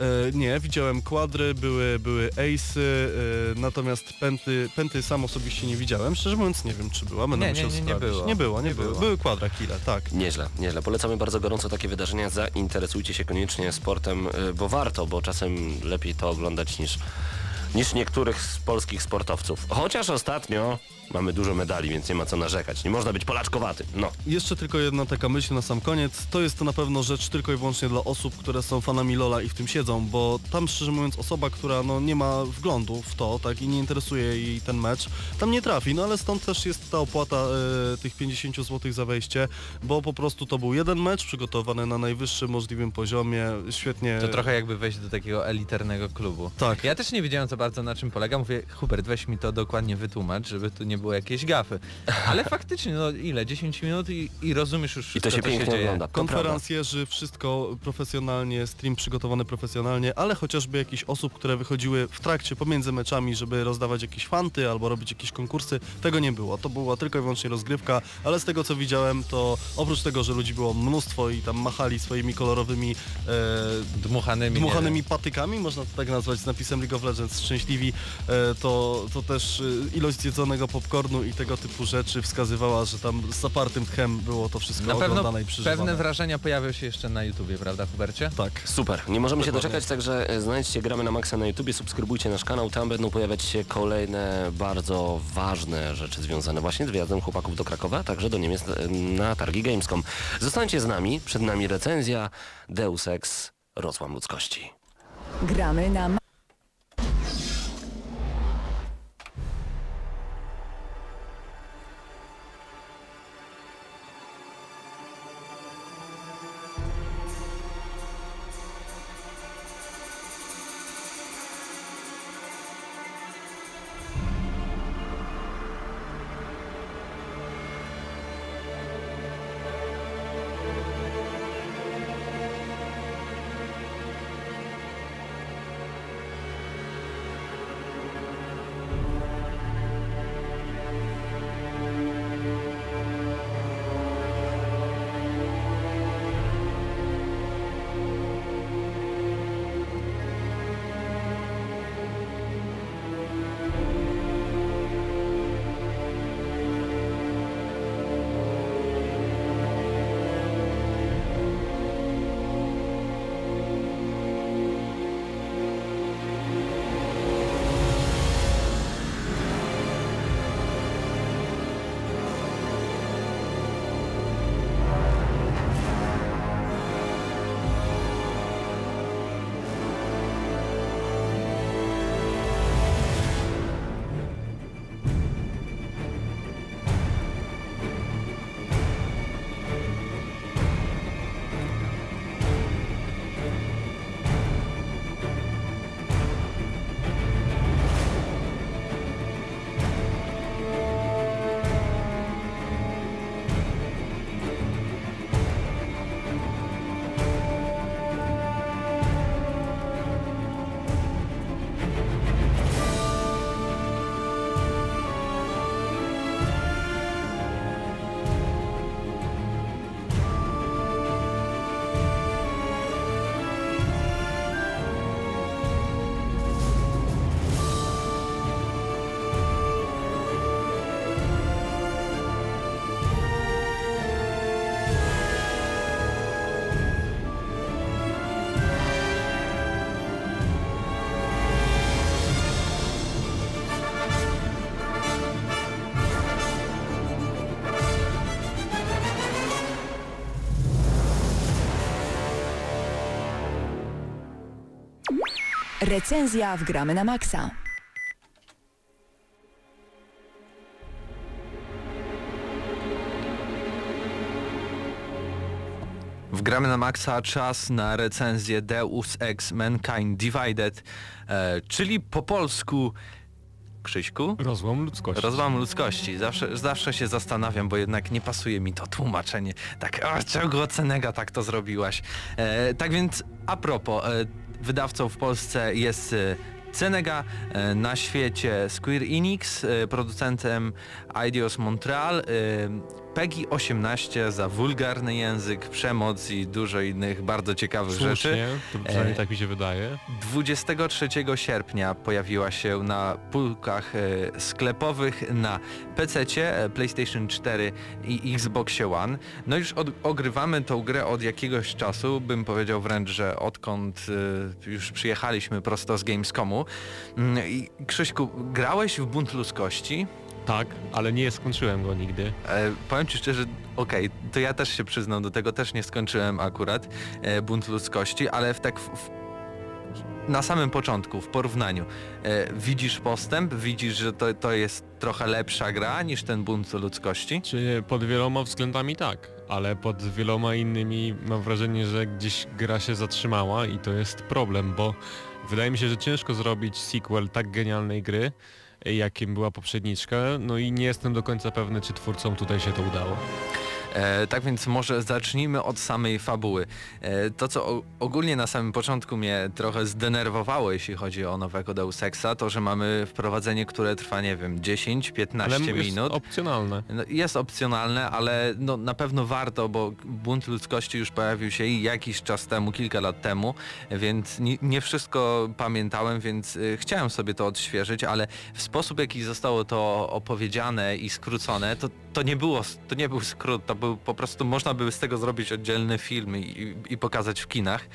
E, nie, widziałem kwadry, były, były ace'y, e, natomiast pęty, pęty sam osobiście nie widziałem. Szczerze mówiąc nie wiem, czy była, będę Nie, nie, musiał nie, nie sprawdzić. było. Nie było, nie, Nie było. było. Były kwadra kile, tak. Nieźle, nieźle. Polecamy bardzo gorąco takie wydarzenia. Zainteresujcie się koniecznie sportem, y, bo warto, bo czasem lepiej to oglądać niż, niż niektórych z polskich sportowców. Chociaż ostatnio mamy dużo medali, więc nie ma co narzekać. Nie można być polaczkowatym. No. Jeszcze tylko jedna taka myśl na sam koniec. To jest to na pewno rzecz tylko i wyłącznie dla osób, które są fanami Lola i w tym siedzą, bo tam szczerze mówiąc osoba, która no nie ma wglądu w to, tak, i nie interesuje jej ten mecz, tam nie trafi, no ale stąd też jest ta opłata e, tych 50 zł za wejście, bo po prostu to był jeden mecz przygotowany na najwyższym możliwym poziomie, świetnie... To trochę jakby wejść do takiego elitarnego klubu. Tak. Ja też nie wiedziałem za bardzo na czym polega. Mówię, Hubert, weź mi to dokładnie wytłumacz, żeby tu nie było jakiejś gafy. Ale [LAUGHS] faktycznie, no ile? 10 minut i, i rozumiesz już I wszystko, to się co pięknie dzieje. ogląda. To. Konferencjerzy, wszystko profesjonalnie, stream przygotowany profesjonalnie, ale chociażby jakichś osób, które wychodziły w trakcie, pomiędzy meczami, żeby rozdawać jakieś fanty albo robić jakieś konkursy, tego nie było. To była tylko i wyłącznie rozgrywka, ale z tego co widziałem, to oprócz tego, że ludzi było mnóstwo i tam machali swoimi kolorowymi e, Dmuchanymi. dmuchanymi patykami, można to tak nazwać, z napisem League of Legends szczęśliwi, e, to, to też e, ilość zjedzonego popcornu i tego typu rzeczy wskazywała, że tam z zapartym tchem było to wszystko Na pewno oglądane i przeżywane. pewne wrażenia pojawią się jeszcze na YouTubie, prawda Hubercie? Tak. Super, nie możemy się doczekać, także e, znajdźcie Gramy na Maxa na YouTubie, subskrybujcie nasz kanał, tam będą pojawiać się kolejne bardzo ważne rzeczy związane właśnie z wjazdem chłopaków do Krakowa, także do Niemiec na targi Gamescom. Zostańcie z nami, przed nami recenzja Deus Ex Rozłam Ludzkości. Gramy na Recenzja w Gramy na Maxa. Wgramy na maksa czas na recenzję Deus Ex Mankind Divided, e, czyli po polsku Krzyśku? Rozłam ludzkości. Rozłam ludzkości. Zawsze, zawsze się zastanawiam, bo jednak nie pasuje mi to tłumaczenie. Tak, o, czego Cenega tak to zrobiłaś? E, tak więc a propos, e, wydawcą w Polsce jest e, Cenega, e, na świecie Square Enix, e, producentem Eidos Montreal, PEGI 18 za wulgarny język, przemoc i dużo innych bardzo ciekawych rzeczy. Słusznie, to przynajmniej E, tak mi się wydaje. 23 sierpnia pojawiła się na półkach e, sklepowych na PC, e, PlayStation 4 i Xbox One. No już od, ogrywamy tą grę od jakiegoś czasu, bym powiedział wręcz, że odkąd e, już przyjechaliśmy prosto z Gamescomu. Mm, I Krzyśku, grałeś w Bunt Ludzkości? Tak, ale nie skończyłem go nigdy. E, powiem Ci szczerze, okej, to ja też się przyznam do tego, też nie skończyłem akurat e, Bunt Ludzkości, ale w tak w, w, na samym początku, w porównaniu, e, widzisz postęp, widzisz, że to, to jest trochę lepsza gra niż ten Bunt Ludzkości? Czy pod wieloma względami tak, ale pod wieloma innymi mam wrażenie, że gdzieś gra się zatrzymała i to jest problem, bo wydaje mi się, że ciężko zrobić sequel tak genialnej gry, jakim była poprzedniczka, no i nie jestem do końca pewny, czy twórcom tutaj się to udało. E, tak więc może zacznijmy od samej fabuły. E, to, co ogólnie na samym początku mnie trochę zdenerwowało, jeśli chodzi o nowego Deus Exa, to, że mamy wprowadzenie, które trwa, nie wiem, 10-15 Ale jest minut. opcjonalne. No, jest opcjonalne, ale no, na pewno warto, bo bunt ludzkości już pojawił się i jakiś czas temu, kilka lat temu, więc nie, nie wszystko pamiętałem, więc y, chciałem sobie to odświeżyć, ale w sposób jaki zostało to opowiedziane i skrócone, to, to nie było, to nie był skrót, to był po prostu, można by z tego zrobić oddzielny film i, i pokazać w kinach.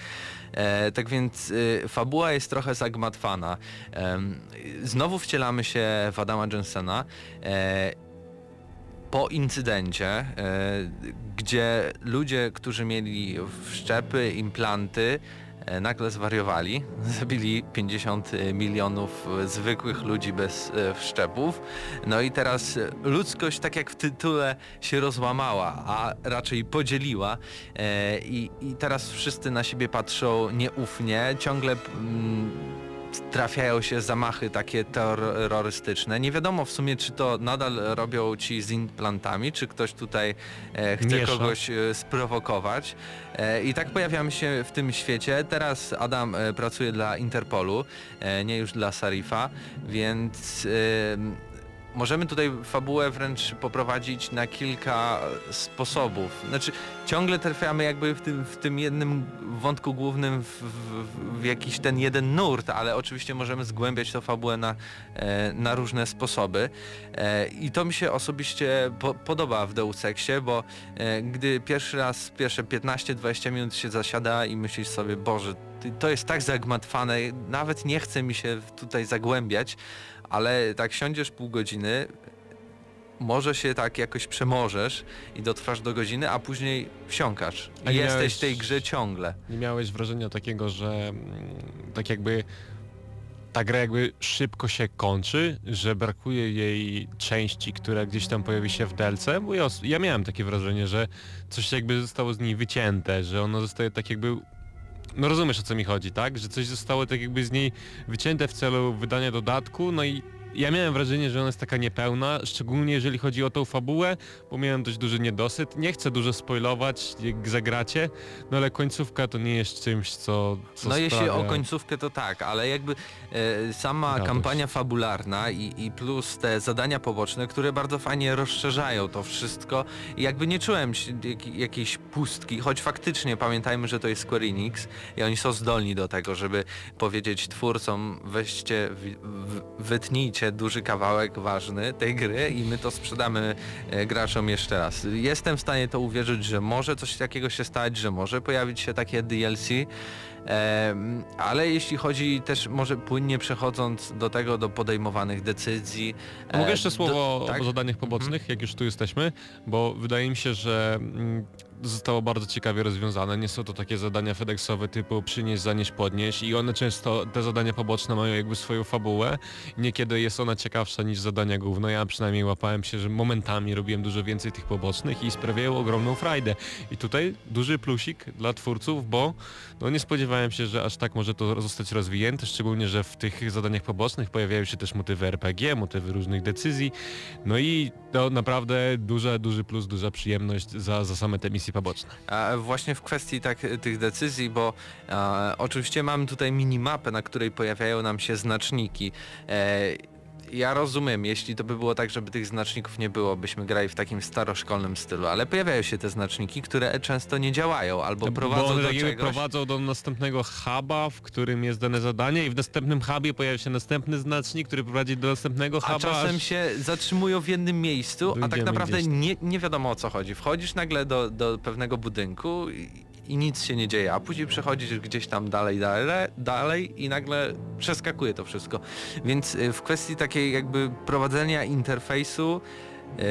E, tak więc y, fabuła jest trochę zagmatwana. Em, znowu wcielamy się w Adama Jensena. E, po incydencie, e, gdzie ludzie, którzy mieli wszczepy, implanty, e, nagle zwariowali, [LAUGHS] zabili 50 milionów zwykłych ludzi bez e, wszczepów. No i teraz e, ludzkość, tak jak w tytule, się rozłamała, a raczej podzieliła e, i, i teraz wszyscy na siebie patrzą nieufnie, ciągle mm, trafiają się zamachy takie terrorystyczne. Nie wiadomo w sumie, czy to nadal robią ci z implantami, czy ktoś tutaj e, chce Miesza. kogoś e, sprowokować. E, I tak pojawiamy się w tym świecie. Teraz Adam e, pracuje dla Interpolu, e, nie już dla Sarifa, więc e, możemy tutaj fabułę wręcz poprowadzić na kilka sposobów. Znaczy ciągle trafiamy jakby w tym, w tym jednym wątku głównym w, w, w jakiś ten jeden nurt, ale oczywiście możemy zgłębiać tę fabułę na, e, na różne sposoby. E, I to mi się osobiście po, podoba w Deus Exie, bo e, gdy pierwszy raz, pierwsze 15-20 minut się zasiada i myślisz sobie, Boże, to jest tak zagmatwane, nawet nie chce mi się tutaj zagłębiać, ale tak siądziesz pół godziny, może się tak jakoś przemożesz i dotrwasz do godziny, a później wsiąkasz. I jesteś miałeś- w tej grze ciągle. Nie miałeś wrażenia takiego, że mm, tak jakby ta gra jakby szybko się kończy, że brakuje jej części, która gdzieś tam pojawi się w DLC? Bo ja, ja miałem takie wrażenie, że coś jakby zostało z niej wycięte, że ono zostaje tak jakby... No rozumiesz o co mi chodzi, tak? Że coś zostało tak jakby z niej wycięte w celu wydania dodatku, no i ja miałem wrażenie, że ona jest taka niepełna, szczególnie jeżeli chodzi o tą fabułę, bo miałem dość duży niedosyt. Nie chcę dużo spoilować, jak zagracie, no ale końcówka to nie jest czymś, co, co no jeśli o końcówkę to tak, ale jakby e, sama Radość. kampania fabularna i, i plus te zadania poboczne, które bardzo fajnie rozszerzają to wszystko i jakby nie czułem jak, jakiejś pustki, choć faktycznie pamiętajmy, że to jest Square Enix i oni są zdolni do tego, żeby powiedzieć twórcom weźcie, w, w, wytnijcie duży kawałek ważny tej gry i my to sprzedamy e, graczom jeszcze raz. Jestem w stanie to uwierzyć, że może coś takiego się stać, że może pojawić się takie DLC, ale jeśli chodzi też może płynnie przechodząc do tego, do podejmowanych decyzji. Mogę e, jeszcze słowo do- o- tak? o zadaniach pobocznych, jak już tu jesteśmy, bo wydaje mi się, że mm, zostało bardzo ciekawie rozwiązane. Nie są to takie zadania FedExowe typu przynieś, zanieś, podnieś i one często, te zadania poboczne mają jakby swoją fabułę. Niekiedy jest ona ciekawsza niż zadania główne. Ja przynajmniej łapałem się, że momentami robiłem dużo więcej tych pobocznych i sprawiają ogromną frajdę. I tutaj duży plusik dla twórców, bo no nie spodziewałem się, że aż tak może to zostać rozwinięte, szczególnie, że w tych zadaniach pobocznych pojawiają się też motywy RPG, motywy różnych decyzji. No i to naprawdę duży, duży plus, duża przyjemność za, za same te misje poboczne. A właśnie w kwestii tak, tych decyzji, bo e, oczywiście mamy tutaj minimapę, na której pojawiają nam się znaczniki. E, ja rozumiem, jeśli to by było tak, żeby tych znaczników nie było, byśmy grali w takim staroszkolnym stylu, ale pojawiają się te znaczniki, które często nie działają albo prowadzą bo one do tak czegoś. prowadzą do następnego huba, w którym jest dane zadanie i w następnym hubie pojawia się następny znacznik, który prowadzi do następnego A huba. czasem aż- się zatrzymują w jednym miejscu, a tak naprawdę nie, nie wiadomo o co chodzi. Wchodzisz nagle do, do pewnego budynku i, i nic się nie dzieje, a później przechodzisz gdzieś tam dalej, dalej, dalej i nagle przeskakuje to wszystko. Więc y, w kwestii takiej jakby prowadzenia interfejsu y,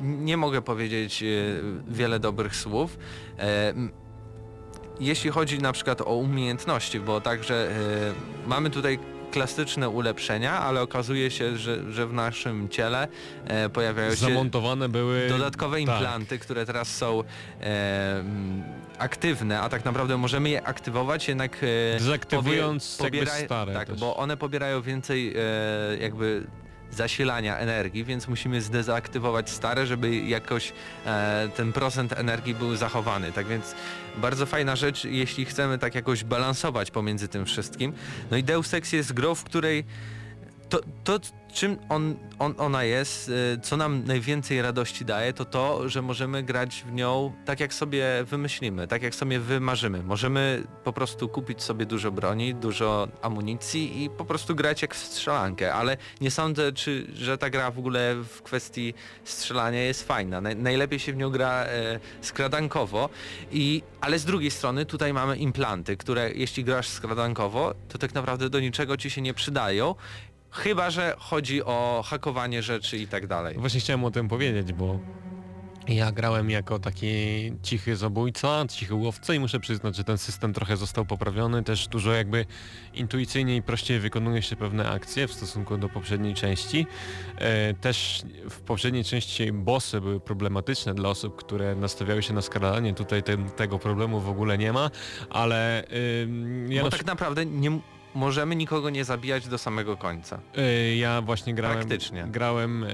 nie mogę powiedzieć y, wiele dobrych słów. Jeśli chodzi na przykład o umiejętności, bo także mamy tutaj klasyczne ulepszenia, ale okazuje się, że, że w naszym ciele e, pojawiają się Zamontowane były... dodatkowe tak. implanty, które teraz są e, mm, aktywne, a tak naprawdę możemy je aktywować, jednak e, Dezaktywując jakby pobieraj- stare Tak, też. bo one pobierają więcej e, jakby zasilania energii, więc musimy zdezaktywować stare, żeby jakoś e, ten procent energii był zachowany. Tak więc bardzo fajna rzecz, jeśli chcemy tak jakoś balansować pomiędzy tym wszystkim. No i Deus Ex jest grą, w której to, to czym on, on, ona jest, y, co nam najwięcej radości daje, to to, że możemy grać w nią tak jak sobie wymyślimy, tak jak sobie wymarzymy. Możemy po prostu kupić sobie dużo broni, dużo amunicji i po prostu grać jak w strzelankę, ale nie sądzę, czy, że ta gra w ogóle w kwestii strzelania jest fajna. Naj, najlepiej się w nią gra e, skradankowo, i, ale z drugiej strony tutaj mamy implanty, które jeśli grasz skradankowo, to tak naprawdę do niczego ci się nie przydają, Chyba, że chodzi o hakowanie rzeczy i tak dalej. Właśnie chciałem o tym powiedzieć, bo ja grałem jako taki cichy zabójca, cichy łowca i muszę przyznać, że ten system trochę został poprawiony, też dużo jakby intuicyjniej i prościej wykonuje się pewne akcje w stosunku do poprzedniej części. E, też w poprzedniej części bossy były problematyczne dla osób, które nastawiały się na skralanie, tutaj ten, tego problemu w ogóle nie ma, ale ym, ja Bo na tak naprawdę nie możemy nikogo nie zabijać do samego końca. E, Ja właśnie grałem, Praktycznie. grałem e,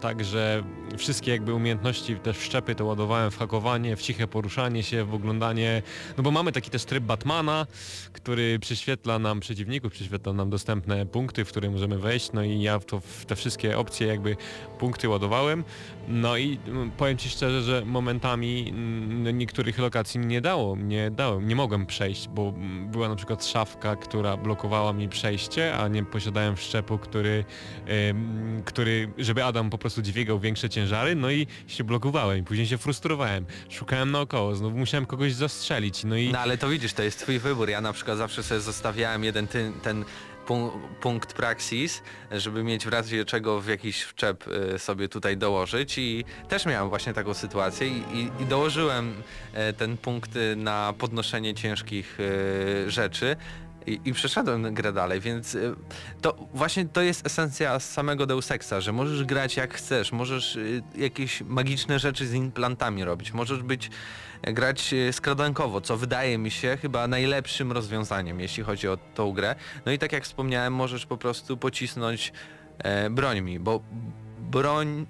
tak, że wszystkie jakby umiejętności, te wszczepy to ładowałem w hakowanie, w ciche poruszanie się, w oglądanie, no bo mamy taki też tryb Batmana, który przyświetla nam przeciwników, przyświetla nam dostępne punkty, w które możemy wejść, no i ja to, w te wszystkie opcje jakby punkty ładowałem, no i mm, powiem Ci szczerze, że momentami mm, no, niektórych lokacji nie dało, nie dałem, nie mogłem przejść, bo mm, była na przykład szafka, która blokowała mi przejście, a nie posiadałem wszczepu, który, który, żeby Adam po prostu dźwigał większe ciężary, no i się blokowałem i później się frustrowałem. Szukałem naokoło, znowu musiałem kogoś zastrzelić, no i No ale to widzisz, to jest twój wybór. Ja na przykład zawsze sobie zostawiałem jeden ten pu- punkt praxis, żeby mieć w razie czego w jakiś wczep y, sobie tutaj dołożyć i też miałem właśnie taką sytuację i, i, dołożyłem e, ten punkt y, na podnoszenie ciężkich y, rzeczy. I, I przeszedłem grę dalej, więc to właśnie to jest esencja samego Deus Exa, że możesz grać jak chcesz, możesz jakieś magiczne rzeczy z implantami robić, możesz być grać e, skradankowo, co wydaje mi się chyba najlepszym rozwiązaniem, jeśli chodzi o tą grę. No i tak jak wspomniałem, możesz po prostu pocisnąć e, brońmi, bo broń,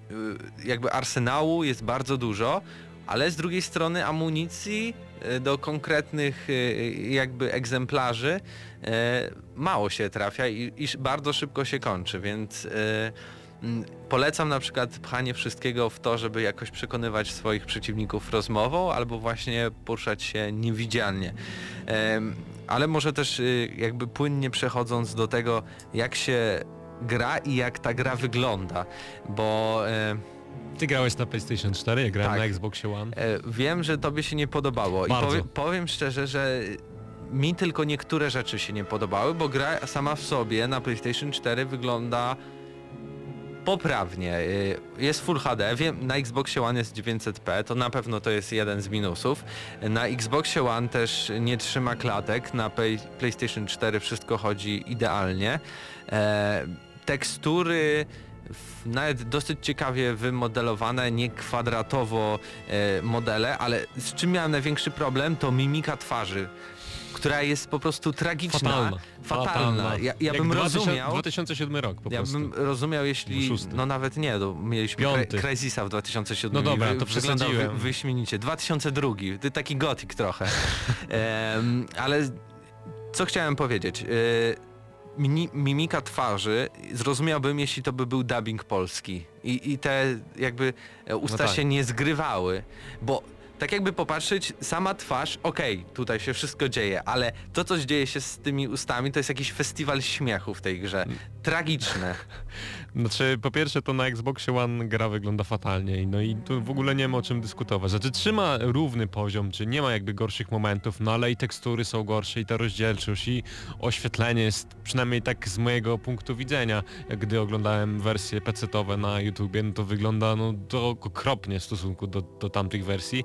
y, jakby arsenału jest bardzo dużo, ale z drugiej strony amunicji e, do konkretnych e, jakby egzemplarzy e, mało się trafia i, i bardzo szybko się kończy, więc e, Polecam na przykład pchanie wszystkiego w to, żeby jakoś przekonywać swoich przeciwników rozmową albo właśnie poruszać się niewidzialnie. Ale może też y, jakby płynnie przechodząc do tego, jak się gra i jak ta gra wygląda, bo e, Ty grałeś na PlayStation 4, ja grałem Tak. na Xboxie One. e, wiem, że tobie się nie podobało Bardzo. i powiem, powiem szczerze, że mi tylko niektóre rzeczy się nie podobały, bo gra sama w sobie na PlayStation 4 wygląda poprawnie. Y, Jest Full HD, wiem, na Xboxie One jest 900p, to na pewno to jest jeden z minusów. Na Xboxie One też nie trzyma klatek, na Play- PlayStation 4 wszystko chodzi idealnie. E, tekstury nawet dosyć ciekawie wymodelowane, nie kwadratowo e, modele, ale z czym miałem największy problem to mimika twarzy, która jest po prostu tragiczna. Fatalna. Fatalna. Ja, ja Jak bym 2000 rozumiał... 2007 rok po Ja prostu. bym rozumiał, jeśli... Szósty. No nawet nie, no, mieliśmy Piąty. Crysisa w 2007. No dobra, to wyglądał. Wy, wyśmienicie. 2002. Ty taki gotik trochę. [LAUGHS] Em, ale co chciałem powiedzieć? E, mimika twarzy zrozumiałbym, jeśli to by był dubbing polski. I, i te jakby e, usta No tak. się nie zgrywały. Bo tak jakby popatrzeć, sama twarz, okej, tutaj się wszystko dzieje, ale to, co dzieje się z tymi ustami, to jest jakiś festiwal śmiechu w tej grze. Tragiczne. [LAUGHS] Znaczy, po pierwsze to na Xboxie One gra wygląda fatalnie, no i tu w ogóle nie ma o czym dyskutować. Znaczy trzyma równy poziom, czy nie ma jakby gorszych momentów, no ale i tekstury są gorsze, i ta rozdzielczość, i oświetlenie jest, przynajmniej tak z mojego punktu widzenia, gdy oglądałem wersje PC-towe na YouTubie, no to wygląda no to okropnie w stosunku do, do tamtych wersji.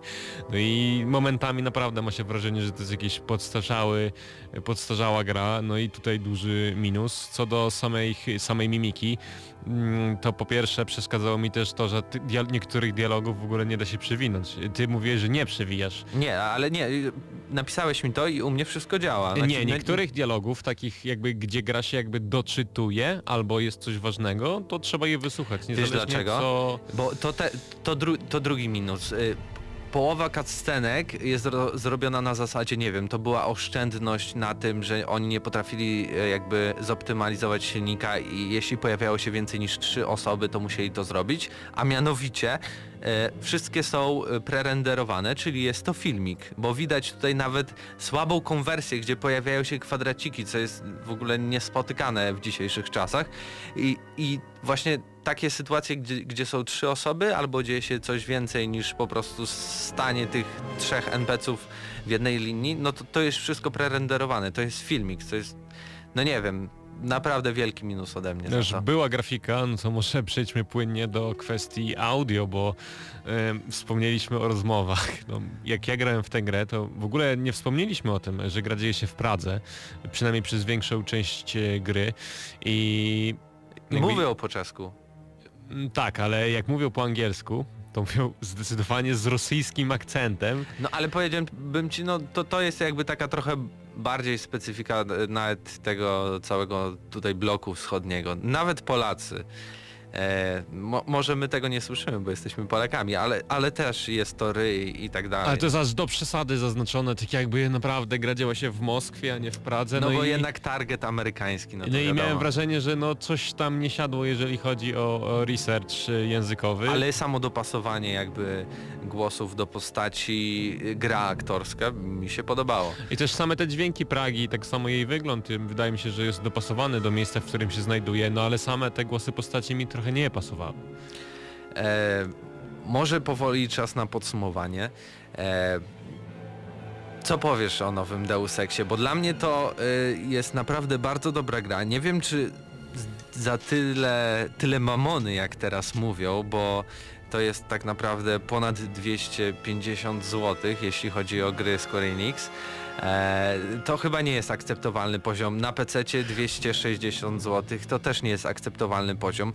No i momentami naprawdę ma się wrażenie, że to jest jakiś podstarzały, podstarzała gra, no i tutaj duży minus. Co do samej, samej mimiki, to po pierwsze przeszkadzało mi też to, że ty, niektórych dialogów w ogóle nie da się przewinąć. Ty mówiłeś, że nie przewijasz. Nie, ale nie, napisałeś mi to i u mnie wszystko działa. Znaczy, nie, niektórych dialogów, takich jakby, gdzie gra się jakby doczytuje, albo jest coś ważnego, to trzeba je wysłuchać. Niezależnie dlaczego? Co... Bo to, te, to, dru, to drugi minus. Połowa cutscenek jest ro, zrobiona na zasadzie, nie wiem, to była oszczędność na tym, że oni nie potrafili e, jakby zoptymalizować silnika i jeśli pojawiało się więcej niż trzy osoby, to musieli to zrobić, a mianowicie wszystkie są e, prerenderowane, czyli jest to filmik, bo widać tutaj nawet słabą konwersję, gdzie pojawiają się kwadraciki, co jest w ogóle niespotykane w dzisiejszych czasach. I, i właśnie takie sytuacje, gdzie, gdzie są trzy osoby, albo dzieje się coś więcej niż po prostu stanie tych trzech NPC-ów w jednej linii, no to to jest wszystko prerenderowane, to jest filmik, to jest, no nie wiem, naprawdę wielki minus ode mnie Też była grafika, no to może przejdźmy płynnie do kwestii audio, bo em, wspomnieliśmy o rozmowach. No, jak ja grałem w tę grę, to w ogóle nie wspomnieliśmy o tym, że gra dzieje się w Pradze, przynajmniej przez większą część e, gry i... jakby- Mówią po czesku. Mm, Tak, ale jak mówią po angielsku, to mówią zdecydowanie z rosyjskim akcentem. No ale powiedziałbym ci, no to, to jest jakby taka trochę bardziej specyfika e, nawet tego całego tutaj bloku wschodniego. Nawet Polacy. E, mo, może my tego nie słyszymy, bo jesteśmy Polakami, ale, ale też jest to ryj i tak dalej. Ale to jest aż do przesady zaznaczone, tak jakby naprawdę gra działa się w Moskwie, a nie w Pradze. no, bo i... jednak target amerykański, no No i wiadomo. miałem wrażenie, że no coś tam nie siadło, jeżeli chodzi o, o research y, językowy. Ale samo dopasowanie jakby głosów do postaci, y, gra aktorska mi się podobało. I też same te dźwięki Pragi, tak samo jej wygląd, wydaje mi się, że jest dopasowany do miejsca, w którym się znajduje, no ale same te głosy postaci mi trochę nie pasowały. E, może powoli czas na podsumowanie. E, co powiesz o nowym Deus Exie? Bo dla mnie to y, jest naprawdę bardzo dobra gra. Nie wiem czy za tyle, tyle mamony jak teraz mówią, bo to jest tak naprawdę ponad 250 zł, jeśli chodzi o gry Square Enix. E, to chyba nie jest akceptowalny poziom. Na PC 260 zł to też nie jest akceptowalny poziom.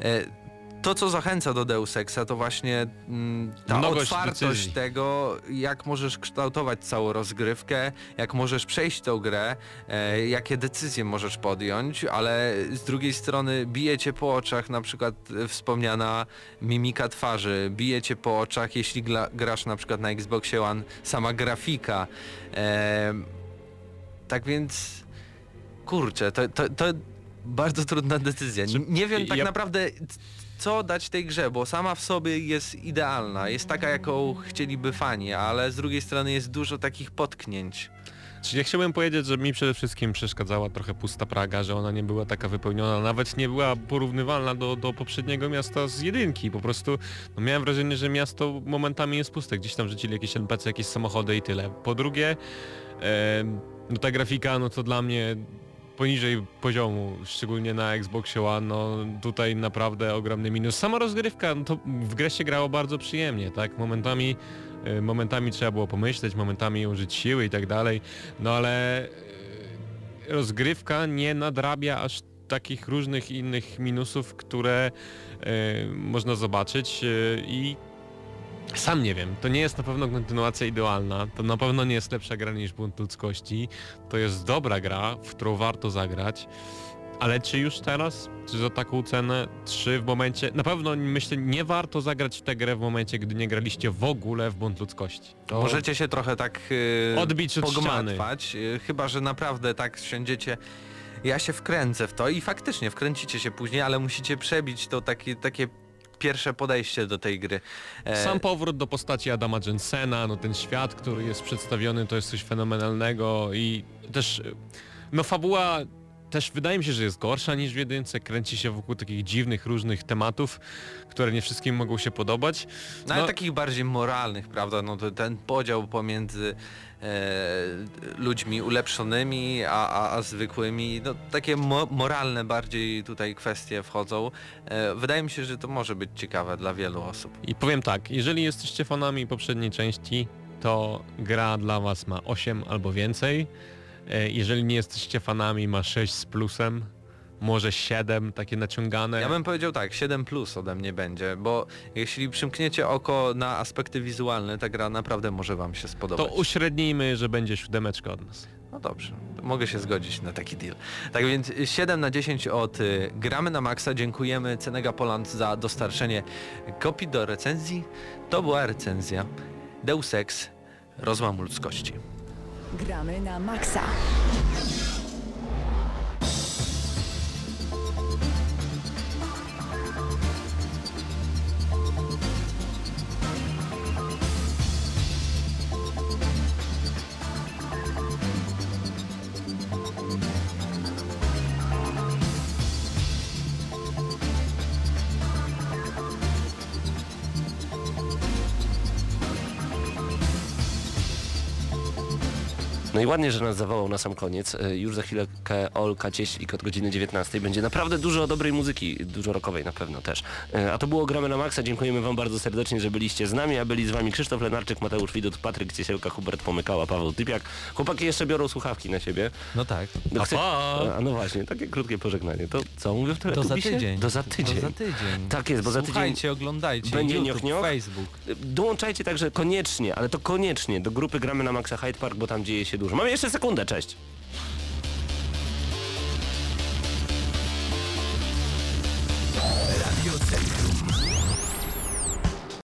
E, to, co zachęca do Deus Exa, to właśnie mm, ta Mnogość otwartość decyzji. tego, jak możesz kształtować całą rozgrywkę, jak możesz przejść tą grę, e, jakie decyzje możesz podjąć, ale z drugiej strony bije cię po oczach na przykład e, wspomniana mimika twarzy, bije cię po oczach, jeśli gla, grasz na przykład na Xboxie One, sama grafika. E, tak więc, kurczę, to, to, to bardzo trudna decyzja. Nie wiem tak ja- naprawdę co dać tej grze, bo sama w sobie jest idealna, jest taka jaką chcieliby fani, ale z drugiej strony jest dużo takich potknięć. Czyli ja chciałbym powiedzieć, że mi przede wszystkim przeszkadzała trochę pusta Praga, że ona nie była taka wypełniona, nawet nie była porównywalna do, do poprzedniego miasta z jedynki. Po prostu no miałem wrażenie, że miasto momentami jest puste. Gdzieś tam rzucili jakieś NPC, jakieś samochody i tyle. Po drugie, e, no ta grafika, no to dla mnie poniżej poziomu, szczególnie na Xboxie One, no tutaj naprawdę ogromny minus. Sama rozgrywka, no to w grę się grało bardzo przyjemnie, tak? Momentami, e, momentami trzeba było pomyśleć, momentami użyć siły i tak dalej, no ale e, rozgrywka nie nadrabia aż takich różnych innych minusów, które e, można zobaczyć i sam nie wiem, to nie jest na pewno kontynuacja idealna, to na pewno nie jest lepsza gra niż Bunt Ludzkości, to jest dobra gra, w którą warto zagrać, ale czy już teraz? Czy za taką cenę? Czy w momencie... Na pewno myślę, nie warto zagrać w tę grę w momencie, gdy nie graliście w ogóle w Bunt Ludzkości. To Możecie się trochę tak yy, Odbić od pogmatwać, yy, chyba że naprawdę tak siądziecie ja się wkręcę w to i faktycznie wkręcicie się później, ale musicie przebić to takie, takie pierwsze podejście do tej gry. E, Sam powrót do postaci Adama Jensena, no ten świat, który jest przedstawiony, to jest coś fenomenalnego i też, no fabuła też wydaje mi się, że jest gorsza niż w jedynce, kręci się wokół takich dziwnych, różnych tematów, które nie wszystkim mogą się podobać. no, ale no- takich bardziej moralnych, prawda? No ten podział pomiędzy e, ludźmi ulepszonymi, a, a, a zwykłymi, no takie mo moralne bardziej tutaj kwestie wchodzą. E, wydaje mi się, że to może być ciekawe dla wielu osób. I powiem tak, jeżeli jesteście fanami poprzedniej części, to gra dla was ma 8 albo więcej. E, Jeżeli nie jesteście fanami, ma 6 z plusem, może 7 takie naciągane. Ja bym powiedział tak, 7 plus ode mnie będzie, bo jeśli przymkniecie oko na aspekty wizualne, ta gra naprawdę może wam się To spodobać. uśrednijmy, że będzie siódemeczka od nas. No dobrze, mogę się zgodzić na taki deal. Tak więc 7 na 10 od y, Gramy na Maxa. Dziękujemy Cenega Poland za dostarczenie kopii do recenzji. To była recenzja Deus Ex Rozłam ludzkości. Gramy na maksa. I ładnie, że nas zawołał na sam koniec. E, Już za chwilkę Olka Cieślik od godziny 19. Będzie naprawdę dużo dobrej muzyki, dużo rockowej na pewno też. E, A to było Gramy na Maxa. Dziękujemy Wam bardzo serdecznie, że byliście z nami, a byli z Wami Krzysztof Lenarczyk, Mateusz Widut, Patryk Ciesielka, Hubert Pomykała, Paweł Typiak. Chłopaki jeszcze biorą słuchawki na siebie. No tak. No, pa! A no właśnie, takie krótkie pożegnanie. To co, mówię w za tydzień. To za tydzień. To za tydzień. Tak jest, bo za tydzień Słuchajcie, oglądajcie. będzie YouTube, nioch, nioch. Facebook. Dołączajcie także koniecznie, ale to koniecznie do grupy Gramy na Maxa Hyde Park, bo tam dzieje się dużo. Mamy jeszcze sekundę, cześć. Radio Centrum.